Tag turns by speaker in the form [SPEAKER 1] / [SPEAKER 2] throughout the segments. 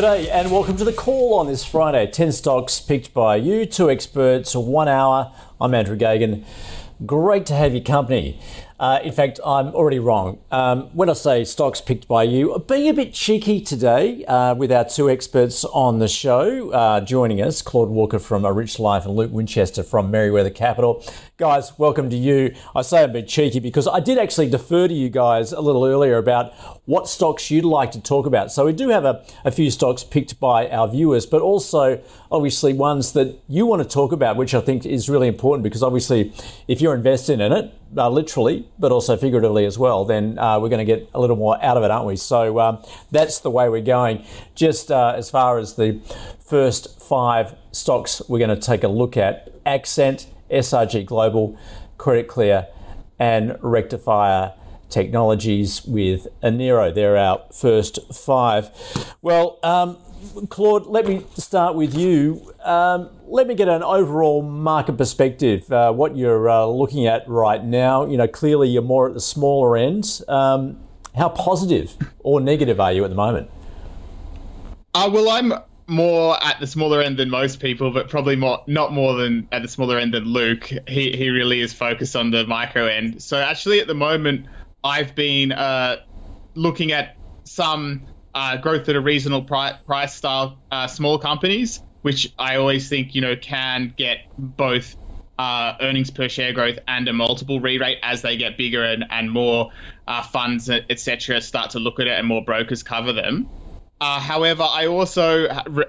[SPEAKER 1] G'day and welcome to the call on this Friday. 10 stocks picked by you, two experts, one hour. I'm Andrew Geoghegan. Great to have your company. Uh, in fact, I'm already wrong. Um, when I say stocks picked by you, being a bit cheeky today uh, with our two experts on the show uh, joining us Claude Walker from A Rich Life and Luke Winchester from Merewether Capital. Guys, welcome to you. I say I'm a bit cheeky because I did actually defer to you guys a little earlier about what stocks you'd like to talk about. So we do have a, a few stocks picked by our viewers, but also obviously ones that you want to talk about, which I think is really important because obviously if you're investing in it, uh, literally, but also figuratively as well, then uh, we're going to get a little more out of it, aren't we? So um, that's the way we're going. Just uh, as far as the first five stocks we're going to take a look at Accent, SRG Global, Credit Clear, and Rectifier Technologies with Enero. They're our first five. Well, um, Claude, let me start with you. Um, let me get an overall market perspective. Uh, what you're uh, looking at right now, you know, clearly you're more at the smaller end. Um, how positive or negative are you at the moment?
[SPEAKER 2] Uh, well, I'm more at the smaller end than most people, but probably more not more than at the smaller end than Luke. He he really is focused on the micro end. So actually, at the moment, I've been uh, looking at some uh, growth at a reasonable price, price style uh, small companies, which I always think you know can get both uh, earnings per share growth and a multiple re-rate as they get bigger and, and more uh, funds etc. start to look at it and more brokers cover them. Uh, however, I also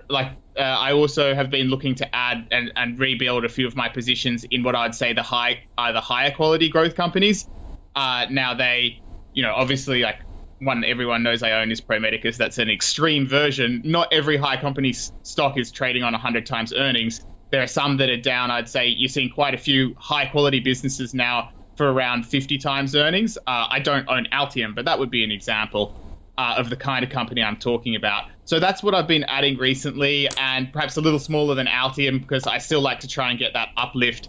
[SPEAKER 2] like uh, I also have been looking to add and, and rebuild a few of my positions in what I'd say the high either higher quality growth companies. now they, you know, obviously like one everyone knows I own is Pro Medicus. That's an extreme version. Not every high company stock is trading on 100 times earnings. There are some that are down. I'd say you're seeing quite a few high quality businesses now for around 50 times earnings. Uh, I don't own Altium, but that would be an example uh, of the kind of company I'm talking about. So that's what I've been adding recently, and perhaps a little smaller than Altium because I still like to try and get that uplift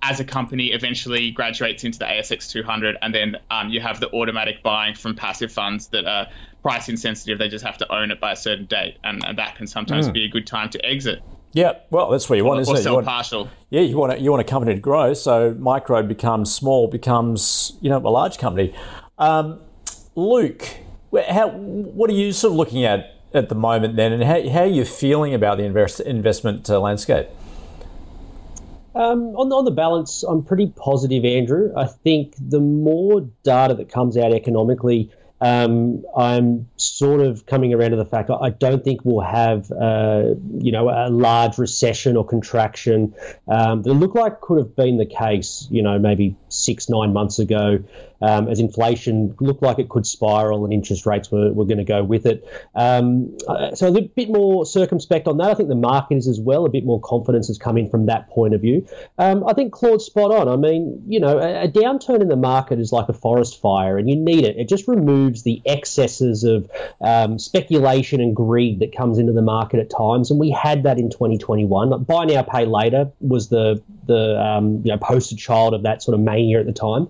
[SPEAKER 2] as a company eventually graduates into the ASX 200, and then um, you have the automatic buying from passive funds that are price insensitive. They just have to own it by a certain date, and, and that can sometimes mm. be a good time to exit.
[SPEAKER 1] Yeah, well, that's what you want,
[SPEAKER 2] or,
[SPEAKER 1] isn't
[SPEAKER 2] or
[SPEAKER 1] it? You want,
[SPEAKER 2] partial.
[SPEAKER 1] Yeah, you want a, you want a company to grow, so micro becomes small, becomes you know a large company. Um, Luke, how, what are you sort of looking at at the moment then, and how, how are you feeling about the invest, investment uh, landscape?
[SPEAKER 3] Um, on, on the balance, I'm pretty positive, Andrew. I think the more data that comes out economically, um, I'm sort of coming around to the fact I don't think we'll have, uh, you know, a large recession or contraction um, that looked like could have been the case, you know, maybe six, nine months ago um, as inflation looked like it could spiral and interest rates were, were going to go with it. Um, uh, so a bit more circumspect on that. I think the market is as well. A bit more confidence has come in from that point of view. Um, I think Claude's spot on. I mean, you know, a, a, downturn in the market is like a forest fire, and you need it. It just removes the excesses of um, speculation and greed that comes into the market at times, and we had that in 2021. Like Buy now, pay later was the the um, you know poster child of that sort of mania at the time.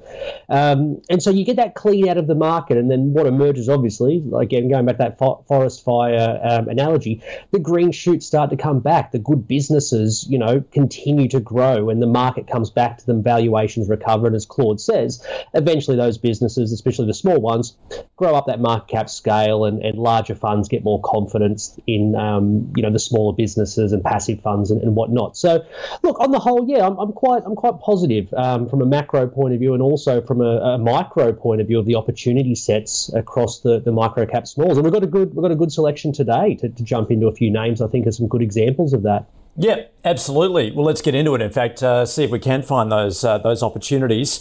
[SPEAKER 3] Um, and so you get that clean out of the market, and then what emerges, obviously, again going back to that fo- forest fire um, analogy, the green shoots start to come back. The good businesses, you know, continue to grow, and the market comes back to them. Valuations recover, and as Claude says, eventually those businesses, especially the small ones, grow up that market cap scale, and, and larger funds get more confidence in, um, you know, the smaller businesses and passive funds and, and whatnot. So, look, on the whole, yeah, I'm, I'm quite, I'm quite positive um, from a macro point of view, and also from a, a micro point of view of the opportunity sets across the, the micro cap smalls. And we've got a good we've got a good selection today to, to jump into a few names. I think are some good examples of that.
[SPEAKER 1] Yeah, absolutely. Well, let's get into it. In fact, uh, see if we can find those uh, those opportunities.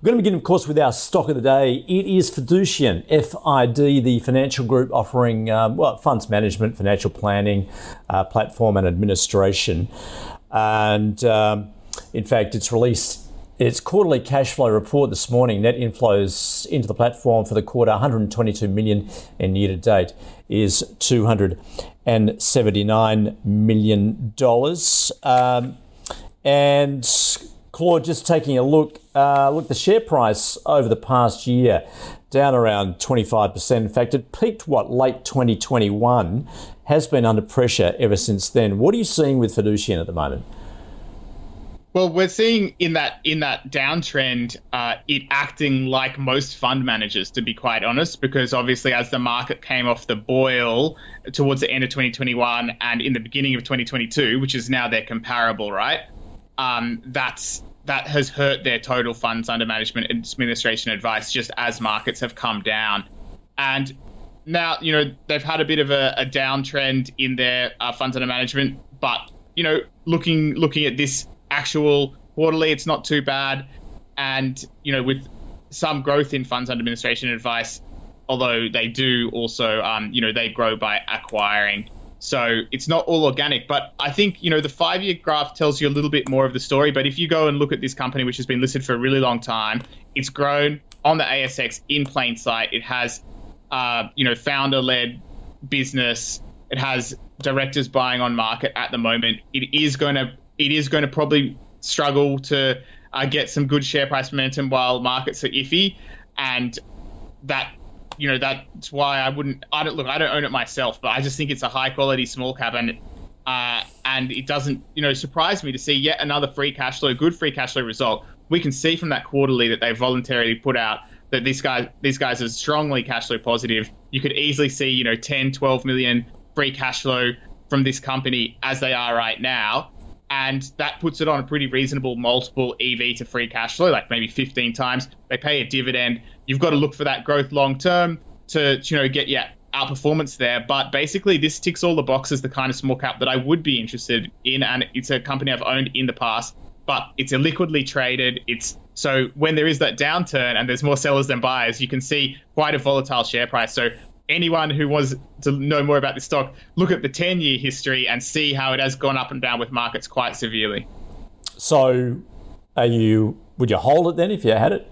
[SPEAKER 1] We're going to begin, of course, with our stock of the day. It is Fiducian, FID, the financial group offering um, well funds management, financial planning, uh, platform, and administration. And um, in fact, it's released its quarterly cash flow report this morning. Net inflows into the platform for the quarter, 122 million, and year to date is 279 million dollars. Um, and Claude, just taking a look, uh, look, the share price over the past year down around 25%. In fact, it peaked what late 2021, has been under pressure ever since then. What are you seeing with Fiducian at the moment?
[SPEAKER 2] Well, we're seeing in that in that downtrend, uh, it acting like most fund managers, to be quite honest, because obviously as the market came off the boil towards the end of 2021 and in the beginning of 2022, which is now their comparable, right? Um, that's that has hurt their total funds under management and administration advice just as markets have come down, and now you know they've had a bit of a, a downtrend in their uh, funds under management, but you know looking looking at this actual quarterly, it's not too bad. And, you know, with some growth in funds under administration advice, although they do also, um, you know, they grow by acquiring. So it's not all organic. But I think, you know, the five year graph tells you a little bit more of the story. But if you go and look at this company, which has been listed for a really long time, it's grown on the ASX in plain sight. It has, uh, you know, founder led business. It has directors buying on market at the moment. It is going to it is going to probably struggle to uh, get some good share price momentum while markets are iffy, and that you know that's why I wouldn't. I don't look. I don't own it myself, but I just think it's a high quality small cap, and uh, and it doesn't you know surprise me to see yet another free cash flow, good free cash flow result. We can see from that quarterly that they voluntarily put out that these guys these guys are strongly cash flow positive. You could easily see you know 10, 12 million free cash flow from this company as they are right now and that puts it on a pretty reasonable multiple EV to free cash flow, like maybe 15 times. They pay a dividend. You've got to look for that growth long term to you know get yeah outperformance there. But basically, this ticks all the boxes, the kind of small cap that I would be interested in, and it's a company I've owned in the past. But it's illiquidly traded. It's so when there is that downturn and there's more sellers than buyers, you can see quite a volatile share price. So anyone who wants to know more about this stock, look at the 10 year history and see how it has gone up and down with markets quite severely.
[SPEAKER 1] So, are you, would you hold it then if you had it?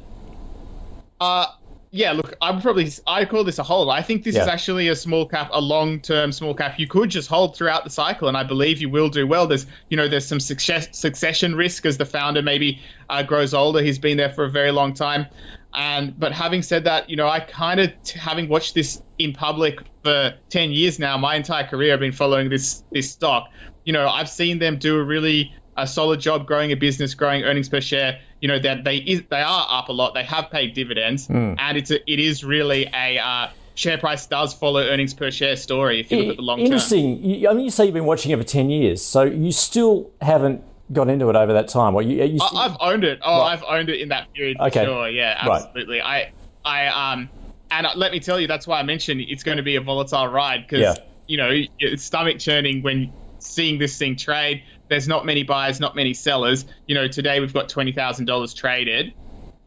[SPEAKER 2] Uh, yeah, look, I'm probably I call this a hold. I think this yeah. is actually a small cap, a long-term small cap. You could just hold throughout the cycle, and I believe you will do well. There's, you know, there's some success, succession risk as the founder maybe uh, grows older. He's been there for a very long time. And but having said that, you know, I kind of having watched this in public for ten years now, my entire career, I've been following this this stock. You know, I've seen them do a really a solid job growing a business, growing earnings per share. You know that they is, they are up a lot. They have paid dividends, mm. and it's a, it is really a uh, share price does follow earnings per share story if you look at the long
[SPEAKER 1] Interesting.
[SPEAKER 2] term. Interesting.
[SPEAKER 1] I mean, you say you've been watching it for ten years, so you still haven't got into it over that time? Well, you, you
[SPEAKER 2] I, have owned it. Oh, right. I've owned it in that period. Okay. Sure. Yeah. Absolutely. Right. I, I, um, and let me tell you, that's why I mentioned it's going to be a volatile ride because yeah. you know it's stomach churning when seeing this thing trade. There's not many buyers, not many sellers. You know, today we've got twenty thousand dollars traded,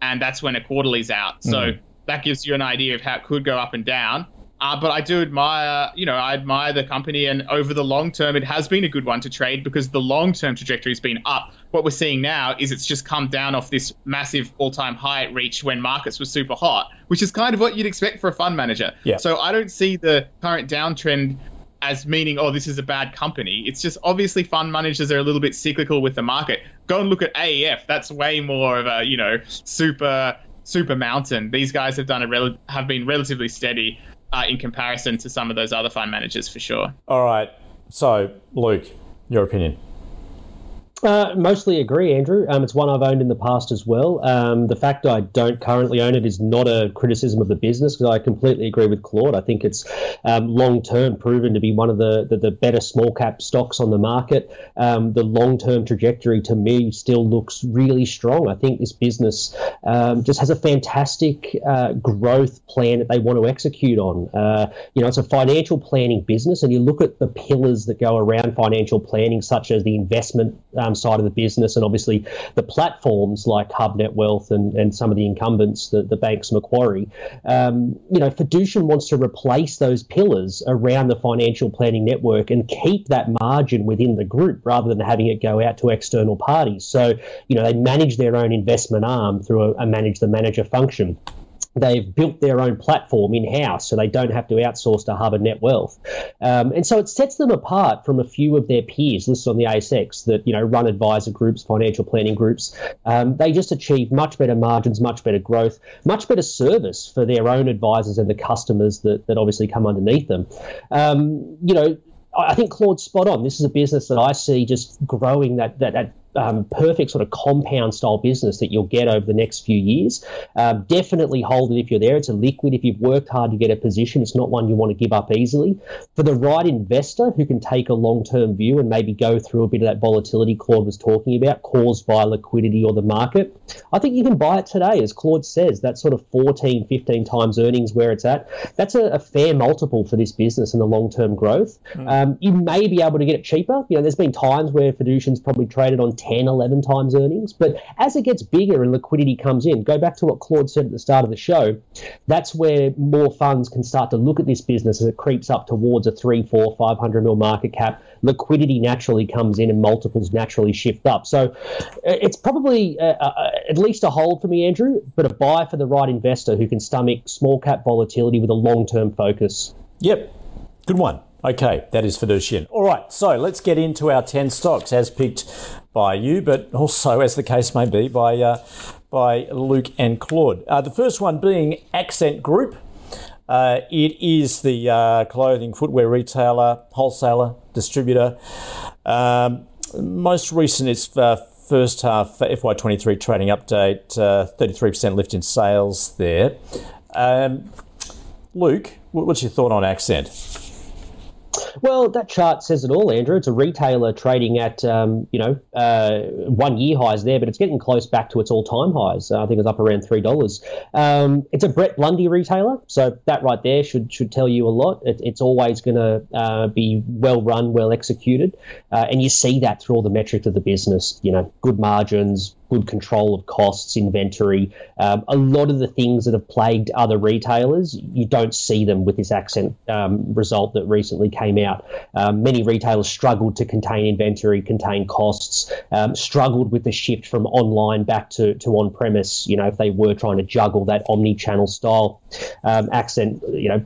[SPEAKER 2] and that's when a quarterly's out. So mm. that gives you an idea of how it could go up and down. Uh, but I do admire, you know, I admire the company, and over the long term, it has been a good one to trade because the long term trajectory has been up. What we're seeing now is it's just come down off this massive all time high it reached when markets were super hot, which is kind of what you'd expect for a fund manager. Yeah. So I don't see the current downtrend as meaning, oh, this is a bad company. It's just obviously fund managers are a little bit cyclical with the market. Go and look at AEF. That's way more of a, you know, super super mountain. These guys have done a rel- have been relatively steady uh, in comparison to some of those other fund managers for sure.
[SPEAKER 1] All right. So, Luke, your opinion.
[SPEAKER 3] Uh, mostly agree, Andrew. Um, it's one I've owned in the past as well. Um, the fact I don't currently own it is not a criticism of the business because I completely agree with Claude. I think it's um, long term proven to be one of the, the, the, better small cap stocks on the market. Um, the long term trajectory to me still looks really strong. I think this business um, just has a fantastic uh, growth plan that they want to execute on. Uh, you know, it's a financial planning business, and you look at the pillars that go around financial planning, such as the investment um, side of the business, and obviously the platforms like HubNet Wealth and, and some of the incumbents, the, the banks, Macquarie. Um, you know, Fiducian wants to replace those pillars around the financial planning network and keep that margin within the group rather than having it go out to external parties. So, you know, they manage their own investment arm through a, a manage the manager function they've built their own platform in house, so they don't have to outsource to and Netwealth. Um, and so it sets them apart from a few of their peers listed on the ASX that you know run advisor groups, financial planning groups. Um, they just achieve much better margins, much better growth, much better service for their own advisors and the customers that, that obviously come underneath them. Um, you know. I think Claude's spot on. This is a business that I see just growing that, that, that um, perfect sort of compound style business that you'll get over the next few years. Um, definitely hold it if you're there. It's a liquid. If you've worked hard to get a position, it's not one you want to give up easily. For the right investor who can take a long term view and maybe go through a bit of that volatility Claude was talking about, caused by liquidity or the market, I think you can buy it today. As Claude says, that sort of 14, 15 times earnings where it's at, that's a, a fair multiple for this business and the long term growth. Mm. Um, you may be able to get it cheaper. You know, there's been times where Fiducian's probably traded on 10, 11 times earnings. But as it gets bigger and liquidity comes in, go back to what Claude said at the start of the show, that's where more funds can start to look at this business as it creeps up towards a three, four, 500 mil market cap. Liquidity naturally comes in and multiples naturally shift up. So uh, it's probably uh, uh, at least a hold for me, Andrew, but a buy for the right investor who can stomach small cap volatility with a long term focus.
[SPEAKER 1] Yep, good one. Okay, that is Fiducian. All right, so let's get into our 10 stocks as picked by you, but also, as the case may be, by, uh, by Luke and Claude. Uh, the first one being Accent Group. Uh, it is the uh, clothing, footwear retailer, wholesaler, distributor. Um, most recent, its uh, first half FY23 trading update, 33% uh, lift in sales there. Um, Luke, what's your thought on Accent?
[SPEAKER 3] Well, that chart says it all, Andrew. It's a retailer trading at, um, you know, uh, one year highs there, but it's getting close back to its all time highs. Uh, I think it's up around $3. Um, it's a Brett Blundy retailer, so that right there should should tell you a lot. It, it's always going to uh, be well run, well executed, uh, and you see that through all the metrics of the business. You know, good margins, good control of costs, inventory. Um, a lot of the things that have plagued other retailers, you don't see them with this Accent um, result that recently came out. Um, many retailers struggled to contain inventory, contain costs, um, struggled with the shift from online back to, to on premise, you know, if they were trying to juggle that omni channel style. Um, Accent, you know,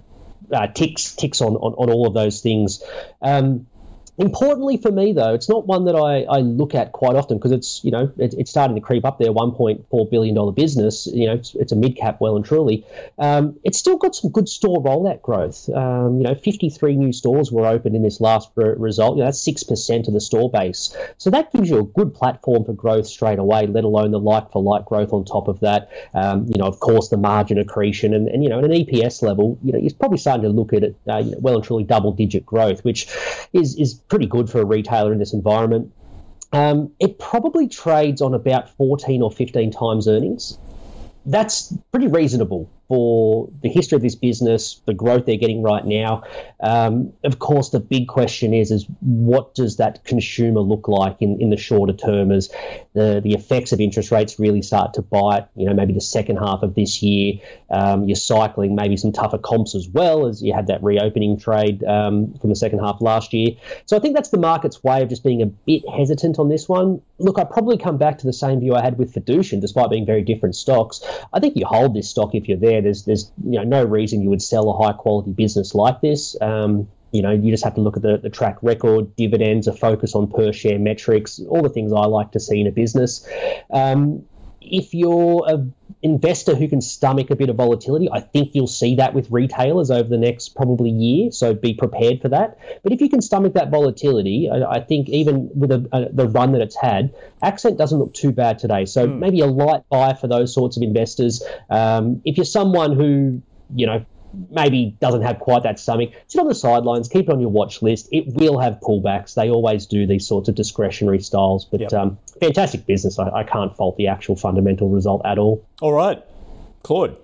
[SPEAKER 3] uh, ticks ticks on, on, on all of those things. Um, Importantly for me, though, it's not one that I, I look at quite often because it's you know it, it's starting to creep up there, 1.4 billion dollar business. You know, it's, it's a mid cap, well and truly. Um, it's still got some good store rollout growth. Um, you know, 53 new stores were opened in this last re- result. You know, that's six percent of the store base. So that gives you a good platform for growth straight away. Let alone the like for like growth on top of that. Um, you know, of course, the margin accretion and, and you know, at an EPS level, you know, you're probably starting to look at it uh, you know, well and truly double digit growth, which is is pretty good for a retailer in this environment. Um, it probably trades on about 14 or 15 times earnings. That's pretty reasonable for the history of this business, the growth they're getting right now. Um, of course, the big question is, is what does that consumer look like in, in the shorter term as the, the effects of interest rates really start to bite, you know, maybe the second half of this year. Um, you're cycling maybe some tougher comps as well as you had that reopening trade um, from the second half last year. So I think that's the market's way of just being a bit hesitant on this one. Look, I probably come back to the same view I had with Fiducian, despite being very different stocks. I think you hold this stock if you're there there. There's there's you know no reason you would sell a high quality business like this. Um, you know, you just have to look at the, the track record, dividends, a focus on per share metrics, all the things I like to see in a business. Um, if you're a investor who can stomach a bit of volatility, I think you'll see that with retailers over the next probably year. So be prepared for that. But if you can stomach that volatility, I, I think even with a, a, the run that it's had, Accent doesn't look too bad today. So mm. maybe a light buy for those sorts of investors. Um, if you're someone who you know maybe doesn't have quite that stomach, sit on the sidelines, keep it on your watch list. It will have pullbacks. They always do these sorts of discretionary styles, but yep. um, fantastic business. I, I, can't fault the actual fundamental result at all.
[SPEAKER 1] All right, Claude.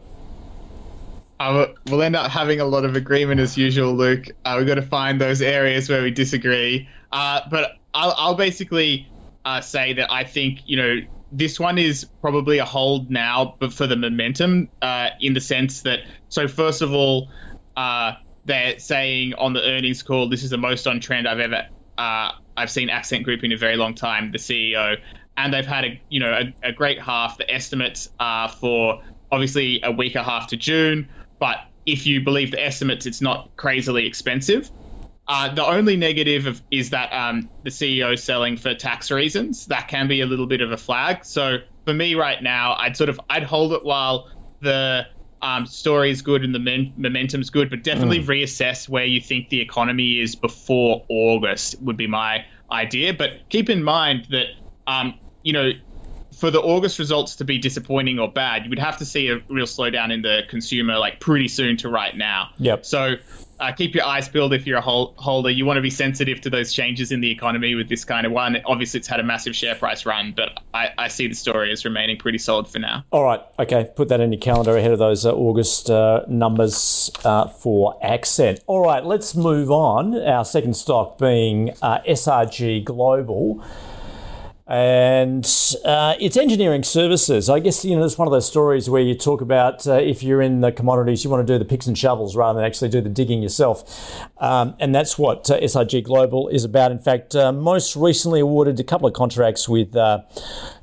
[SPEAKER 2] Uh, we'll end up having a lot of agreement as usual, Luke. Uh, we've got to find those areas where we disagree. Uh, but I'll, I'll basically uh, say that I think, you know, this one is probably a hold now, but for the momentum, uh, in the sense that, so first of all, uh, they're saying on the earnings call, this is the most on trend I've ever, uh, I've seen Accent Group in a very long time, the CEO, and they've had a, you know, a, a great half. The estimates are for obviously a weaker half to June, but if you believe the estimates, it's not crazily expensive. Uh, the only negative of, is that um, the CEO is selling for tax reasons. That can be a little bit of a flag. So for me right now, I'd sort of I'd hold it while the um, story is good and the men- momentum's good, but definitely mm. reassess where you think the economy is before August would be my idea. But keep in mind that um, you know for the August results to be disappointing or bad, you would have to see a real slowdown in the consumer like pretty soon to right now.
[SPEAKER 1] Yep.
[SPEAKER 2] So uh, keep your eyes peeled if you're a holder. You want to be sensitive to those changes in the economy with this kind of one. Obviously, it's had a massive share price run, but I, I see the story as remaining pretty solid for now.
[SPEAKER 1] All right. Okay. Put that in your calendar ahead of those uh, August uh, numbers uh, for Accent. All right. Let's move on. Our second stock being uh, SRG Global and uh, it's engineering services. I guess you know it's one of those stories where you talk about uh, if you're in the commodities, you want to do the picks and shovels rather than actually do the digging yourself, um, and that's what uh, SRG Global is about. In fact, uh, most recently awarded a couple of contracts with uh,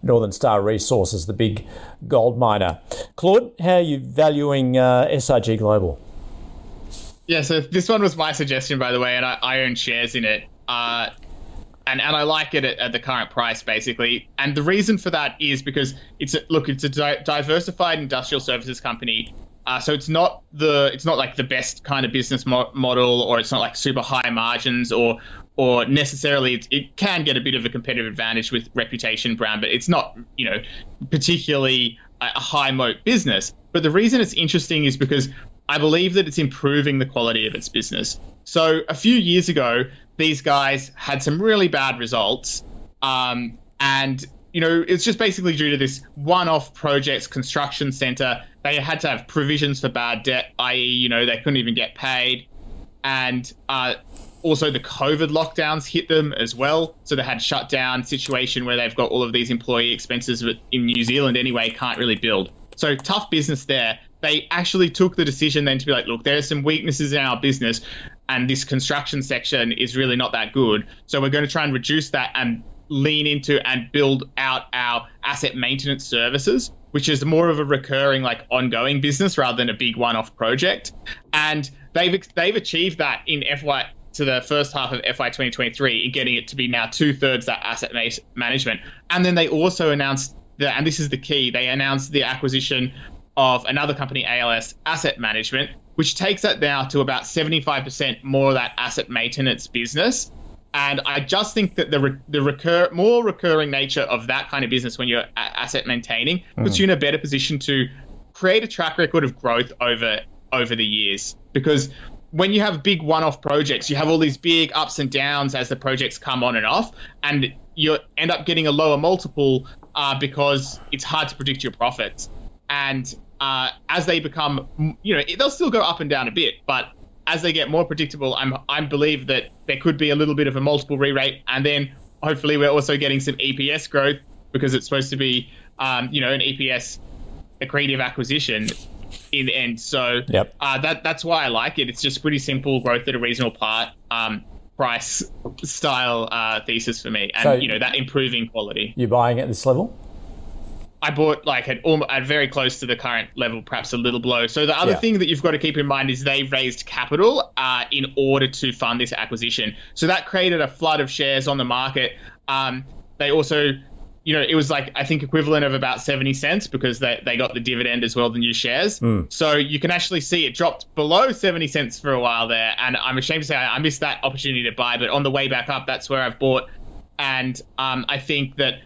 [SPEAKER 1] Northern Star Resources, the big gold miner. Claude, how are you valuing uh, SRG Global?
[SPEAKER 2] Yeah, so this one was my suggestion, by the way, and I, I own shares in it and and I like it at, at, the current price basically. And the reason for that is because it's a, look, it's a di- diversified industrial services company. Uh, so it's not the it's not like the best kind of business mo- model, or it's not like super high margins, or or necessarily it, it can get a bit of a competitive advantage with reputation brand, but it's not you know particularly a, a high moat business. But the reason it's interesting is because I believe that it's improving the quality of its business. So a few years ago, these guys had some really bad results. Um, and, you know, it's just basically due to this one off projects construction center. They had to have provisions for bad debt, i.e., you know, they couldn't even get paid. And uh, also the COVID lockdowns hit them as well. So they had shut down situation where they've got all of these employee expenses in New Zealand anyway, can't really build. So tough business there. They actually took the decision then to be like, look, there are some weaknesses in our business and this construction section is really not that good. So we're going to try and reduce that and lean into and build out our asset maintenance services, which is more of a recurring, like ongoing business rather than a big one-off project. And they've they've achieved that in FY to the first half of FY 2023 in getting it to be now two thirds that asset management. And then they also announced that, and this is the key, they announced the acquisition of another company, ALS Asset Management, which takes that now to about 75% more of that asset maintenance business. And I just think that the re- the recur more recurring nature of that kind of business when you're a- asset maintaining puts mm. you in a better position to create a track record of growth over over the years. Because when you have big one-off projects, you have all these big ups and downs as the projects come on and off, and you end up getting a lower multiple uh, because it's hard to predict your profits. And uh, as they become, you know, they'll still go up and down a bit, but as they get more predictable, I'm I believe that there could be a little bit of a multiple re-rate, and then hopefully we're also getting some EPS growth because it's supposed to be, um, you know, an EPS accretive acquisition in the end. So
[SPEAKER 1] yep.
[SPEAKER 2] uh, that that's why I like it. It's just pretty simple growth at a reasonable part. Um, price style uh, thesis for me, and so you know that improving quality.
[SPEAKER 1] You're buying at this level.
[SPEAKER 2] I bought like at, at very close to the current level, perhaps a little below. So the other yeah. thing that you've got to keep in mind is they raised capital uh, in order to fund this acquisition. So that created a flood of shares on the market. Um, they also, you know, it was like I think equivalent of about 70 cents because they, they got the dividend as well, the new shares.
[SPEAKER 1] Mm.
[SPEAKER 2] So you can actually see it dropped below 70 cents for a while there. And I'm ashamed to say I, I missed that opportunity to buy, but on the way back up, that's where I've bought. And um, I think that,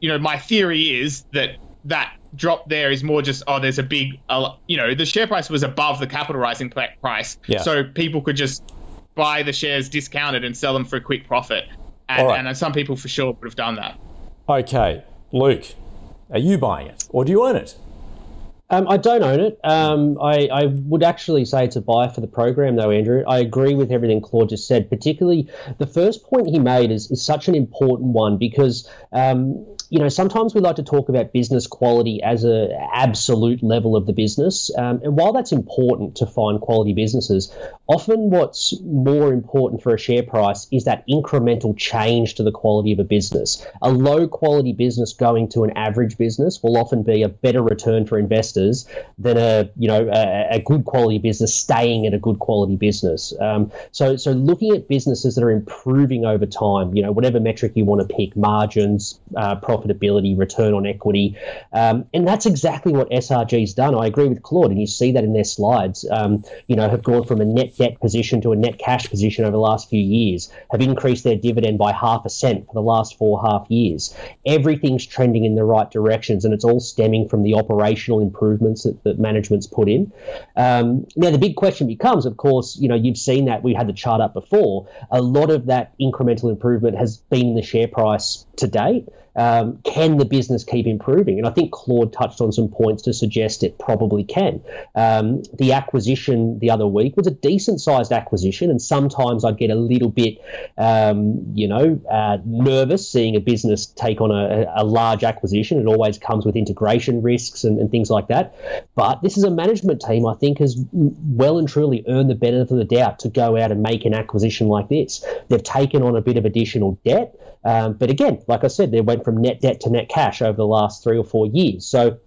[SPEAKER 2] you know, my theory is that that drop there is more just, oh, there's a big, uh, you know, the share price was above the capital rising price.
[SPEAKER 1] Yeah.
[SPEAKER 2] So people could just buy the shares discounted and sell them for a quick profit. And,
[SPEAKER 1] All right.
[SPEAKER 2] and some people for sure would have done that.
[SPEAKER 1] Okay, Luke, are you buying it or do you own it?
[SPEAKER 3] Um, I don't own it. Um, I, I would actually say it's a buy for the program, though, Andrew. I agree with everything Claude just said, particularly the first point he made is, is such an important one because, um, you know, sometimes we like to talk about business quality as a absolute level of the business. Um, and while that's important to find quality businesses, often what's more important for a share price is that incremental change to the quality of a business. A low quality business going to an average business will often be a better return for investors than a you know a, a good quality business staying at a good quality business. Um, so so looking at businesses that are improving over time, you know whatever metric you want to pick, margins, uh, profitability, return on equity, um, and that's exactly what SRG's done. I agree with Claude, and you see that in their slides. Um, you know have gone from a net debt position to a net cash position over the last few years, have increased their dividend by half a cent for the last four half years. Everything's trending in the right directions, and it's all stemming from the operational improvements that, that management's put in. Um, now, the big question becomes, of course, you know, you've seen that we had the chart up before. A lot of that incremental improvement has been the share price to date. Um, can the business keep improving? And I think Claude touched on some points to suggest it probably can. Um, the acquisition the other week was a decent sized acquisition, and sometimes I'd get a little bit, um, you know, uh, nervous seeing a business take on a, a, large acquisition. It always comes with integration risks and, and things like that. But this is a management team I think has well and truly earned the benefit of the doubt to go out and make an acquisition like this. They've taken on a bit of additional debt. Um, but again, like I said, they went from net debt to net cash over the last three or four years. So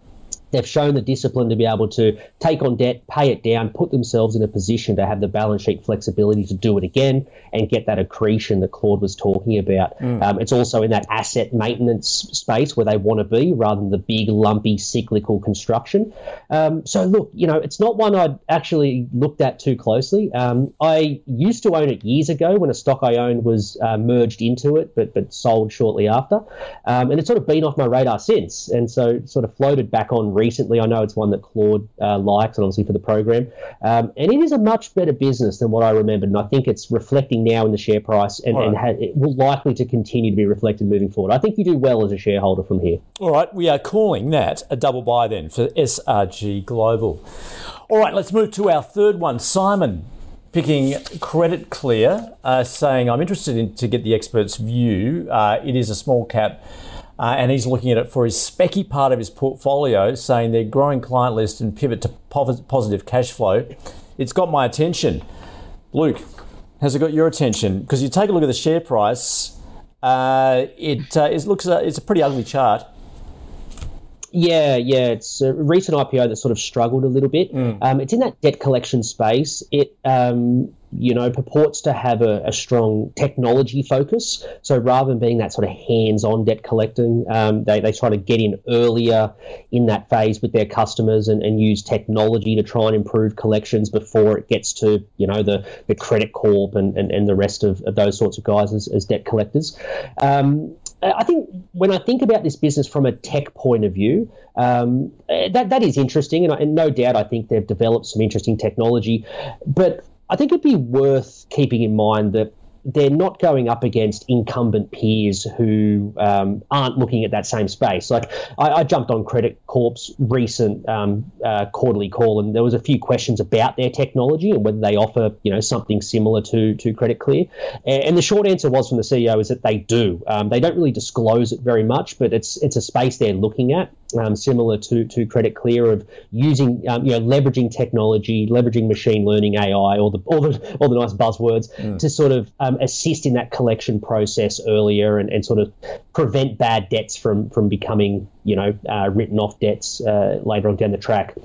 [SPEAKER 3] they've shown the discipline to be able to take on debt, pay it down, put themselves in a position to have the balance sheet flexibility to do it again and get that accretion that Claude was talking about. Mm. Um, it's also in that asset maintenance space where they want to be rather than the big, lumpy, cyclical construction. Um, so, look, you know, it's not one I'd actually looked at too closely. Um, I used to own it years ago when a stock I owned was uh, merged into it, but, but sold shortly after. Um, and it's sort of been off my radar since. And so, sort of floated back on recently. I know it's one that Claude uh, likes, and obviously for the program. Um, and it is a much better business than what I remembered, and I think it's reflecting now in the share price, and,
[SPEAKER 1] right.
[SPEAKER 3] and ha- it will likely to continue to be reflected moving forward. I think you do well as a shareholder from here.
[SPEAKER 1] All right, we are calling that a double buy then for SRG Global. All right, let's move to our third one. Simon picking Credit Clear, uh, saying, I'm interested in to get the expert's view. Uh, it is a small cap. Uh, and he's looking at it for his specky part of his portfolio, saying their growing client list and pivot to positive cash flow. It's got my attention. Luke, has it got your attention? Because you take a look at the share price, uh, it, uh, it looks uh, it's a pretty ugly chart.
[SPEAKER 3] Yeah, yeah, it's a recent IPO that sort of struggled a little bit.
[SPEAKER 1] Mm.
[SPEAKER 3] Um, it's in that debt collection space. It, um, you know, purports to have a, a, strong technology focus. So rather than being that sort of hands-on debt collecting, um, they, they try to get in earlier in that phase with their customers and, and use technology to try and improve collections before it gets to, you know, the, the Credit Corp and, and, and the rest of, of those sorts of guys as, as debt collectors. Um, I think when I think about this business from a tech point of view, um, that that is interesting, and, and, no doubt I think they've developed some interesting technology. But I think it'd be worth keeping in mind that they're not going up against incumbent peers who um, aren't looking at that same space. Like I, I jumped on Credit Corp's recent um, uh, quarterly call, and there was a few questions about their technology and whether they offer, you know, something similar to to Credit Clear. And, the short answer was from the CEO is that they do. Um, they don't really disclose it very much, but it's it's a space they're looking at. Um, similar to, to Credit Clear of using, um, you know, leveraging technology, leveraging machine learning, AI, all the all the all the nice buzzwords mm. to sort of um, assist in that collection process earlier and, and sort of prevent bad debts from from becoming, you know, uh, written off debts uh, later on down the track.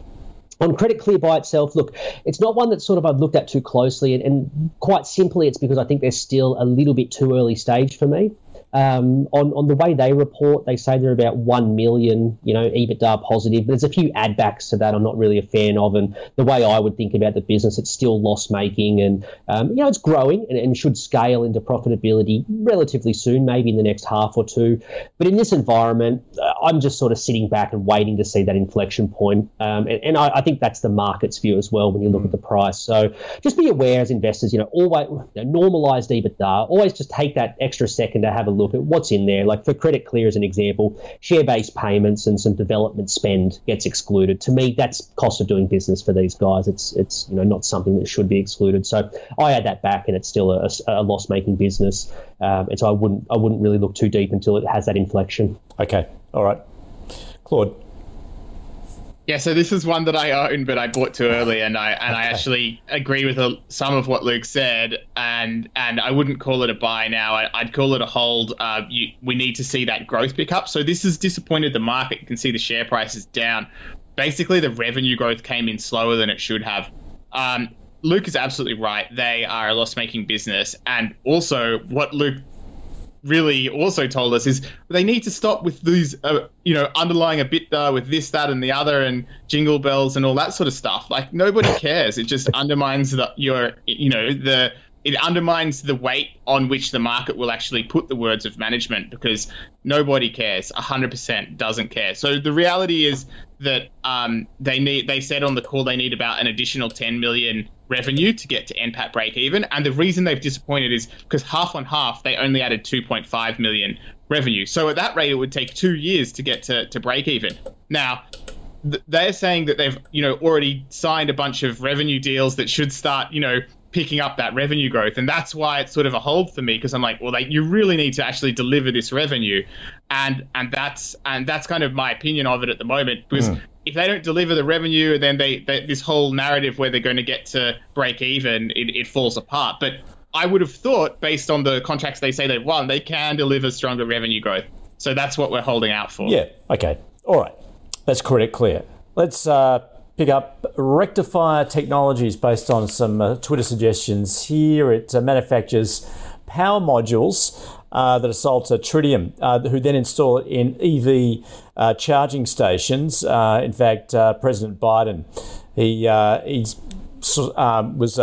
[SPEAKER 3] On Credit Clear by itself, look, it's not one that sort of I've looked at too closely, and, and quite simply, it's because I think they're still a little bit too early stage for me. Um, on on the way they report, they say they're about one million, you know, EBITDA positive. There's a few add backs to that. I'm not really a fan of, and the way I would think about the business, it's still loss making, and um, you know, it's growing and, and should scale into profitability relatively soon, maybe in the next half or two. But in this environment, uh, I'm just sort of sitting back and waiting to see that inflection point. Um, and, and I, I, think that's the market's view as well when you look mm. at the price. So just be aware as investors, you know, always you know, normalized EBITDA. Always just take that extra second to have a look at what's in there. Like for Credit Clear as an example, share-based payments and some development spend gets excluded. To me, that's cost of doing business for these guys. It's it's you know not something that should be excluded. So I add that back, and it's still a, a loss-making business. Um, and so I wouldn't I wouldn't really look too deep until it has that inflection.
[SPEAKER 1] Okay, all right, Claude.
[SPEAKER 2] Yeah, so this is one that I own, but I bought too early, and I and okay. I actually agree with a, some of what Luke said, and and I wouldn't call it a buy now. I, would call it a hold. Uh, you, we need to see that growth pick up. So this has disappointed the market. You can see the share price is down. Basically, the revenue growth came in slower than it should have. Um, Luke is absolutely right. They are a loss-making business, and also what Luke really also told us is they need to stop with these, uh, you know, underlying a EBITDA with this, that, and the other, and jingle bells and all that sort of stuff. Like nobody cares. It just undermines the, your, you know, the it undermines the weight on which the market will actually put the words of management because nobody cares 100% doesn't care so the reality is that um, they need they said on the call they need about an additional 10 million revenue to get to NPAT break even and the reason they've disappointed is because half on half they only added 2.5 million revenue so at that rate it would take two years to get to, to break even now they're saying that they've you know already signed a bunch of revenue deals that should start you know picking up that revenue growth. And that's why it's sort of a hold for me because I'm like, well, like you really need to actually deliver this revenue, and and that's and that's kind of my opinion of it at the moment because. Mm. If they don't deliver the revenue, then they, they this whole narrative where they're going to get to break even, it, it falls apart. But I would have thought, based on the contracts they say they've won, they can deliver stronger revenue growth. So that's what we're holding out for.
[SPEAKER 1] Yeah. Okay. All right. That's Credit Clear. Let's uh, pick up Rectifier Technologies based on some uh, Twitter suggestions here. It uh, manufactures power modules uh, that are sold to Tritium, uh, who then install it in EV uh, charging stations. Uh, in fact, President Biden, he he's, um, was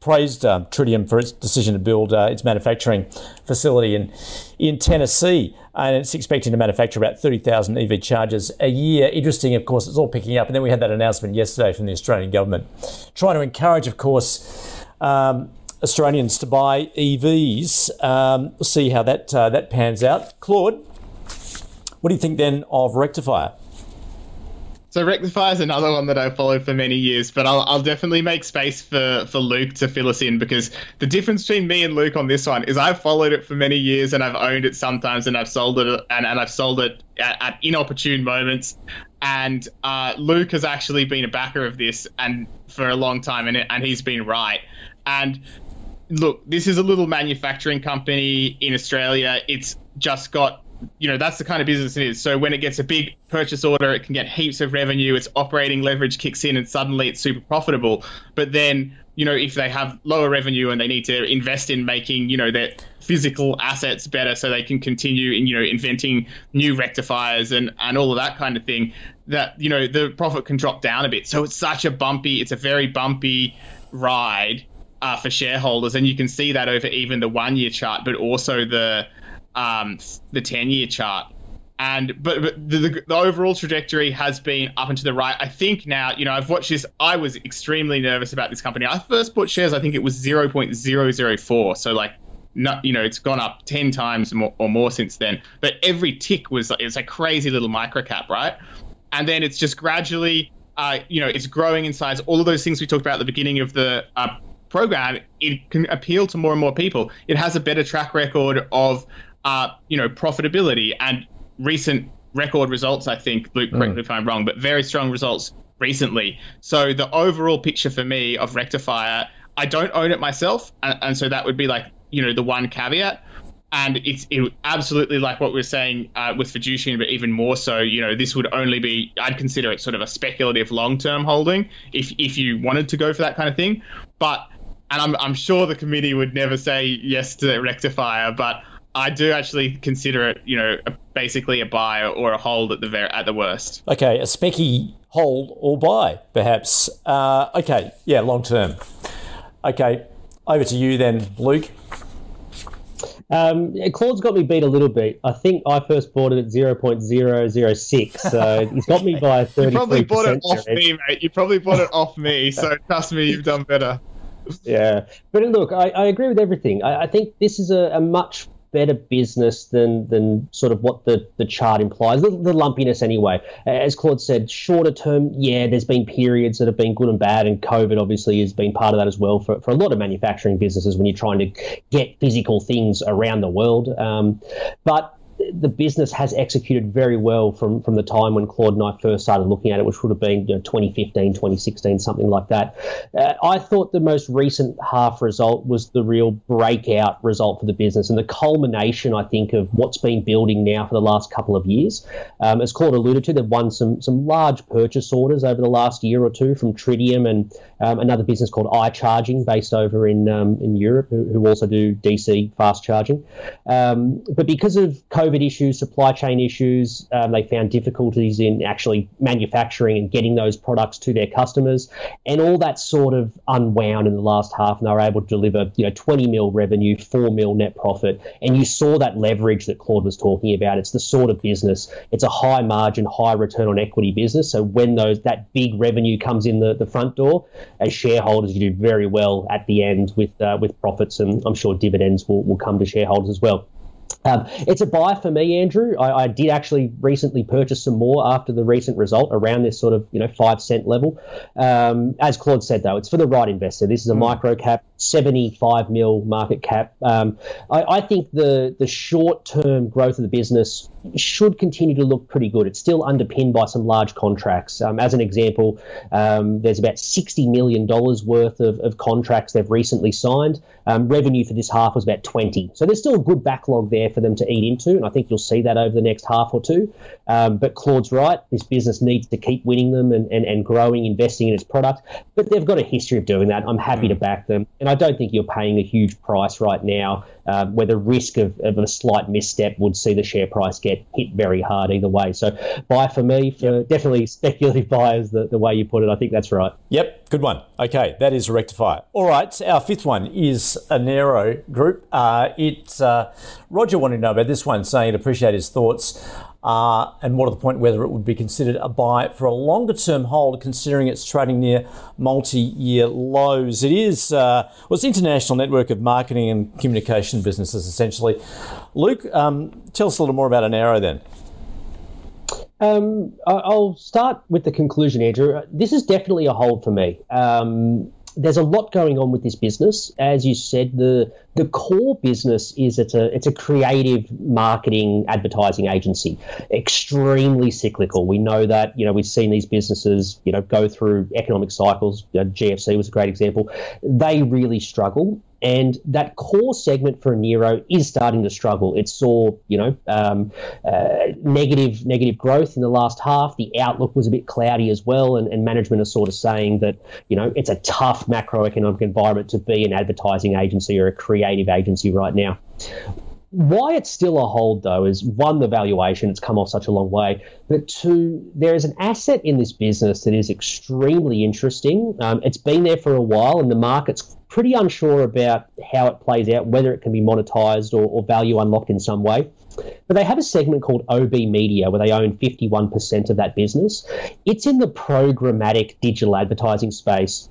[SPEAKER 1] praised uh, Tritium for its decision to build uh, its manufacturing facility in, in Tennessee. And it's expecting to manufacture about 30,000 EV chargers a year. Interesting, of course, it's all picking up. And then we had that announcement yesterday from the Australian government trying to encourage, of course, um, Australians to buy EVs. Um, we'll see how that, uh, that pans out. Claude, what do you think then of Rectifier?
[SPEAKER 2] So Rectifier is another one that I've followed for many years, but I'll, I'll definitely make space for, for Luke to fill us in because the difference between me and Luke on this one is I've followed it for many years and I've owned it sometimes and I've sold it and, and I've sold it at, at inopportune moments. And uh, Luke has actually been a backer of this and for a long time, and, and he's been right. And look, this is a little manufacturing company in Australia. It's just got you know that's the kind of business it is. So when it gets a big purchase order, it can get heaps of revenue. Its operating leverage kicks in, and suddenly it's super profitable. But then you know if they have lower revenue and they need to invest in making you know their physical assets better, so they can continue in you know inventing new rectifiers and and all of that kind of thing, that you know the profit can drop down a bit. So it's such a bumpy. It's a very bumpy ride. Uh, for shareholders, and you can see that over even the one-year chart, but also the um, the 10 year chart. And but, but the, the, the, overall trajectory has been up and to the right. I think now, you know, I've watched this. I was extremely nervous about this company. I first bought shares. I think it was 0.004. So like, not you know, it's gone up 10 times more, or more since then. But every tick was it's a crazy little microcap, right? And then it's just gradually, uh, you know, it's growing in size. All of those things we talked about at the beginning of the uh, program, it can appeal to more and more people. It has a better track record of uh, you know, profitability and recent record results. I think, Luke, correct mm. me if I'm wrong, but very strong results recently. So the overall picture for me of Rectifier, I don't own it myself, and, and so that would be like you know the one caveat. And it's it absolutely like what we are saying uh, with Fiducian, but even more so. You know, this would only be I'd consider it sort of a speculative long-term holding if if you wanted to go for that kind of thing. But and I'm I'm sure the committee would never say yes to Rectifier, but I do actually consider it, you know, a, basically a buy or a hold at the ver- at the worst.
[SPEAKER 1] Okay, a specky hold or buy, perhaps. Uh, okay, yeah, long term. Okay, over to you then, Luke.
[SPEAKER 3] Um, Claude's got me beat a little bit. I think I first bought it at 0.006, so he's got me by 33%.
[SPEAKER 2] You probably bought it off me, mate. You probably bought it off me, so trust me, you've done better.
[SPEAKER 3] Yeah, but look, I, I agree with everything. I, I think this is a, a much better business than than sort of what the, the chart implies. The, the, lumpiness, anyway. As Claude said, shorter term, yeah, there's been periods that have been good and bad, and COVID obviously has been part of that as well for, for a lot of manufacturing businesses when you're trying to get physical things around the world. Um, but the business has executed very well from, from the time when Claude and I first started looking at it, which would have been you know, 2015, 2016, something like that. Uh, I thought the most recent half result was the real breakout result for the business and the culmination, I think, of what's been building now for the last couple of years. Um, as Claude alluded to, they've won some some large purchase orders over the last year or two from Tritium and um, another business called iCharging, based over in um, in Europe, who, who, also do DC fast charging. Um, but because of COVID COVID issues, supply chain issues. Um, they found difficulties in actually manufacturing and getting those products to their customers, and all that sort of unwound in the last half, and they were able to deliver, you know, 20 mil revenue, 4 mil net profit, and you saw that leverage that Claude was talking about. It's the sort of business. It's a high margin, high return on equity business. So when those that big revenue comes in the, the front door, as shareholders, you do very well at the end with uh, with profits, and I'm sure dividends will, will come to shareholders as well. Um, it's a buy for me, Andrew. I, I, did actually recently purchase some more after the recent result around this sort of you know five cent level. Um, as Claude said, though, it's for the right investor. This is a mm. micro cap, seventy five mil market cap. Um, I, I, think the the short term growth of the business should continue to look pretty good. It's still underpinned by some large contracts. Um, as an example, um, there's about sixty million dollars worth of, of contracts they've recently signed. Um, revenue for this half was about twenty, so there's still a good backlog there for them to eat into, and I think you'll see that over the next half or two. Um, but Claude's right. This business needs to keep winning them and, and, and growing, investing in its product. But they've got a history of doing that. I'm happy to back them, and I don't think you're paying a huge price right now um, where the risk of, of, a slight misstep would see the share price get hit very hard either way. So buy for me, for yep. definitely speculative buyers, the, the way you put it. I think that's right.
[SPEAKER 1] Yep, good one. Okay, that is a rectifier. All right, our fifth one is Enero Group. Uh, it uh, Roger wanted to know about this one, saying he'd appreciate his thoughts uh, and more to the point, whether it would be considered a buy for a longer term hold, considering it's trading near multi year lows. It is, uh, well, it's international network of marketing and communication businesses, essentially. Luke, um, tell us a little more about Enero then.
[SPEAKER 3] Um, I'll start with the conclusion, Andrew. This is definitely a hold for me. Um, there's a lot going on with this business. As you said, the the core business is it's a it's a creative marketing advertising agency, extremely cyclical. We know that you know we've seen these businesses you know go through economic cycles. You know, GFC was a great example. They really struggle, and that core segment for Enero is starting to struggle. It saw, you know, um, uh, negative negative growth in the last half. The outlook was a bit cloudy as well, and, and management are sort of saying that, you know, it's a tough macroeconomic environment to be an advertising agency or a creative agency right now. Why it's still a hold, though, is one, the valuation, it's come off such a long way, but two, there is an asset in this business that is extremely interesting. Um, it's been there for a while, and the market's pretty unsure about how it plays out, whether it can be monetized or, or value unlocked in some way. But they have a segment called OB Media where they own 51% of that business. It's in the programmatic digital advertising space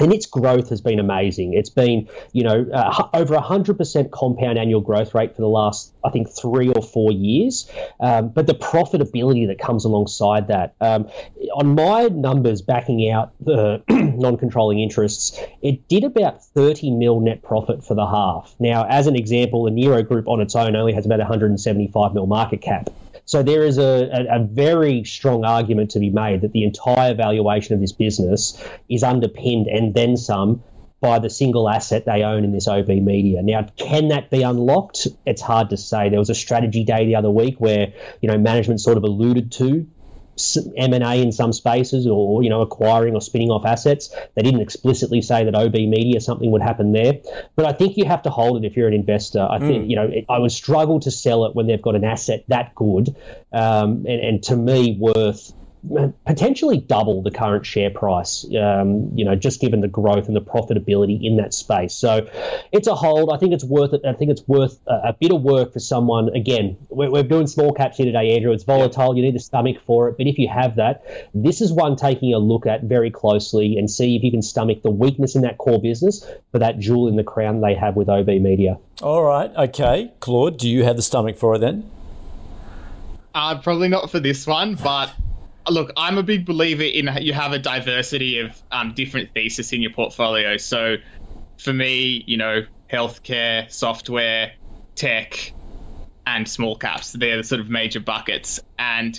[SPEAKER 3] and its growth has been amazing. It's been, you know, uh, over a hundred percent compound annual growth rate for the last, I think, three or four years. Um, but the profitability that comes alongside that, um, on my numbers backing out the non-controlling interests, it did about thirty mil net profit for the half. Now, as an example, the Enero Group on its own only has about 175 mil market cap. So there is a, a, a, very strong argument to be made that the entire valuation of this business is underpinned and then some by the single asset they own in this OB media. Now, can that be unlocked? It's hard to say. There was a strategy day the other week where, you know, management sort of alluded to M and A in some spaces, or you know, acquiring or spinning off assets. They didn't explicitly say that OB Media something would happen there, but I think you have to hold it if you're an investor. I think mm. you know it, I would struggle to sell it when they've got an asset that good, um, and, and to me worth potentially double the current share price, um, you know, just given the growth and the profitability in that space. So it's a hold. I think it's worth it. I think it's worth a, a bit of work for someone. Again, we're, we're, doing small caps here today, Andrew. It's volatile. You need the stomach for it. But if you have that, this is one taking a look at very closely and see if you can stomach the weakness in that core business for that jewel in the crown they have with OB Media.
[SPEAKER 1] All right. Okay. Claude, do you have the stomach for it then?
[SPEAKER 2] Uh, probably not for this one, but look, I'm a big believer in you have a diversity of um, different thesis in your portfolio. So for me, you know, healthcare, software, tech, and small caps, they're the sort of major buckets. And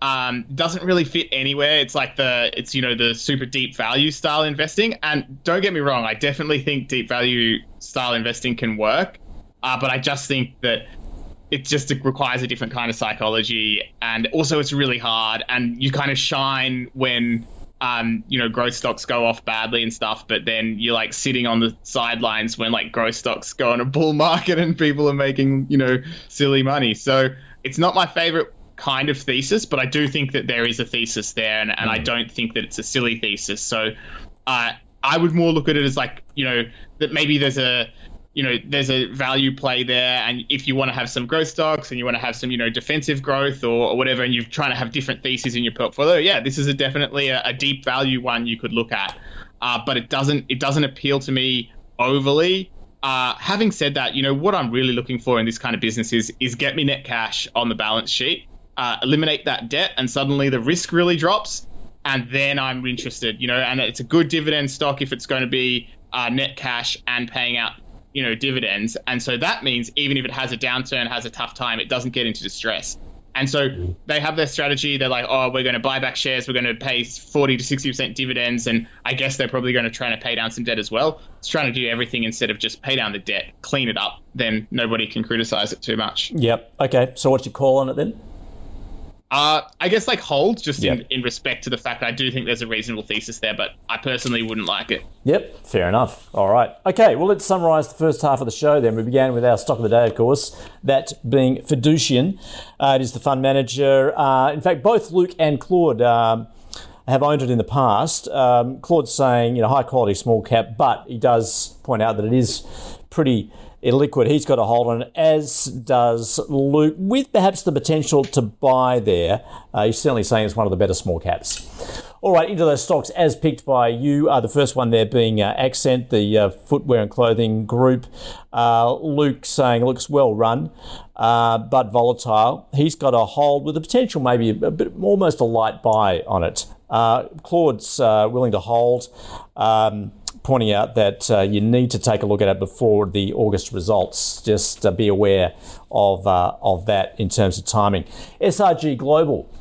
[SPEAKER 2] um, doesn't really fit anywhere. It's like the it's you know the super deep value style investing. And don't get me wrong, I definitely think deep value style investing can work. Uh, but I just think that it just requires a different kind of psychology and also it's really hard and you kind of shine when um, you know, growth stocks go off badly and stuff, but then you're like sitting on the sidelines when like growth stocks go on a bull market and people are making, you know, silly money. So it's not my favorite kind of thesis, but I do think that there is a thesis there and, and mm. I don't think that it's a silly thesis. So uh, I would more look at it as like, you know, that maybe there's a you know, there's a value play there. And if you want to have some growth stocks and you want to have some, you know, defensive growth or, or whatever, and you're trying to have different theses in your portfolio, yeah, this is a definitely a, a, deep value one you could look at. Uh, but it doesn't it doesn't appeal to me overly. Uh, having said that, you know what I'm really looking for in this kind of business is is get me net cash on the balance sheet, uh, eliminate that debt, and suddenly the risk really drops, and then I'm interested. You know, and it's a good dividend stock if it's going to be uh, net cash and paying out you know dividends. And so that means even if it has a downturn has a tough time it doesn't get into distress. And so they have their strategy. They're like oh we're going to buy back shares. We're going to pay 40 to 60% dividends. And i guess they're probably going to try to pay down some debt as well. It's trying to do everything instead of just pay down the debt clean it up then nobody can criticize it too much.
[SPEAKER 1] Yep. Okay. So what's your call on it then
[SPEAKER 2] uh, I guess like hold just yep. in, in respect to the fact that I do think there's a reasonable thesis there, but I personally wouldn't like it.
[SPEAKER 1] Yep, fair enough. All right. Okay, well, let's summarise the first half of the show then. We began with our stock of the day, of course, that being Fiducian. Uh, it is the fund manager. Uh, in fact, both Luke and Claude. Um, have owned it in the past. Um, Claude's saying, you know, high quality small cap, but he does point out that it is pretty illiquid. He's got a hold on it, as does Luke, with perhaps the potential to buy there. Uh, he's certainly saying it's one of the better small caps. All right, into those stocks as picked by you. Uh, the first one there being uh, Accent, the uh, footwear and clothing group. Uh, Luke saying looks well run, uh, but volatile. He's got a hold with the potential, maybe a bit, almost a light buy on it. Uh, Claude's willing to hold. Um, pointing out that uh, you need to take a look at it before the August results. Just uh, be aware of, uh, of that in terms of timing. SRG Global.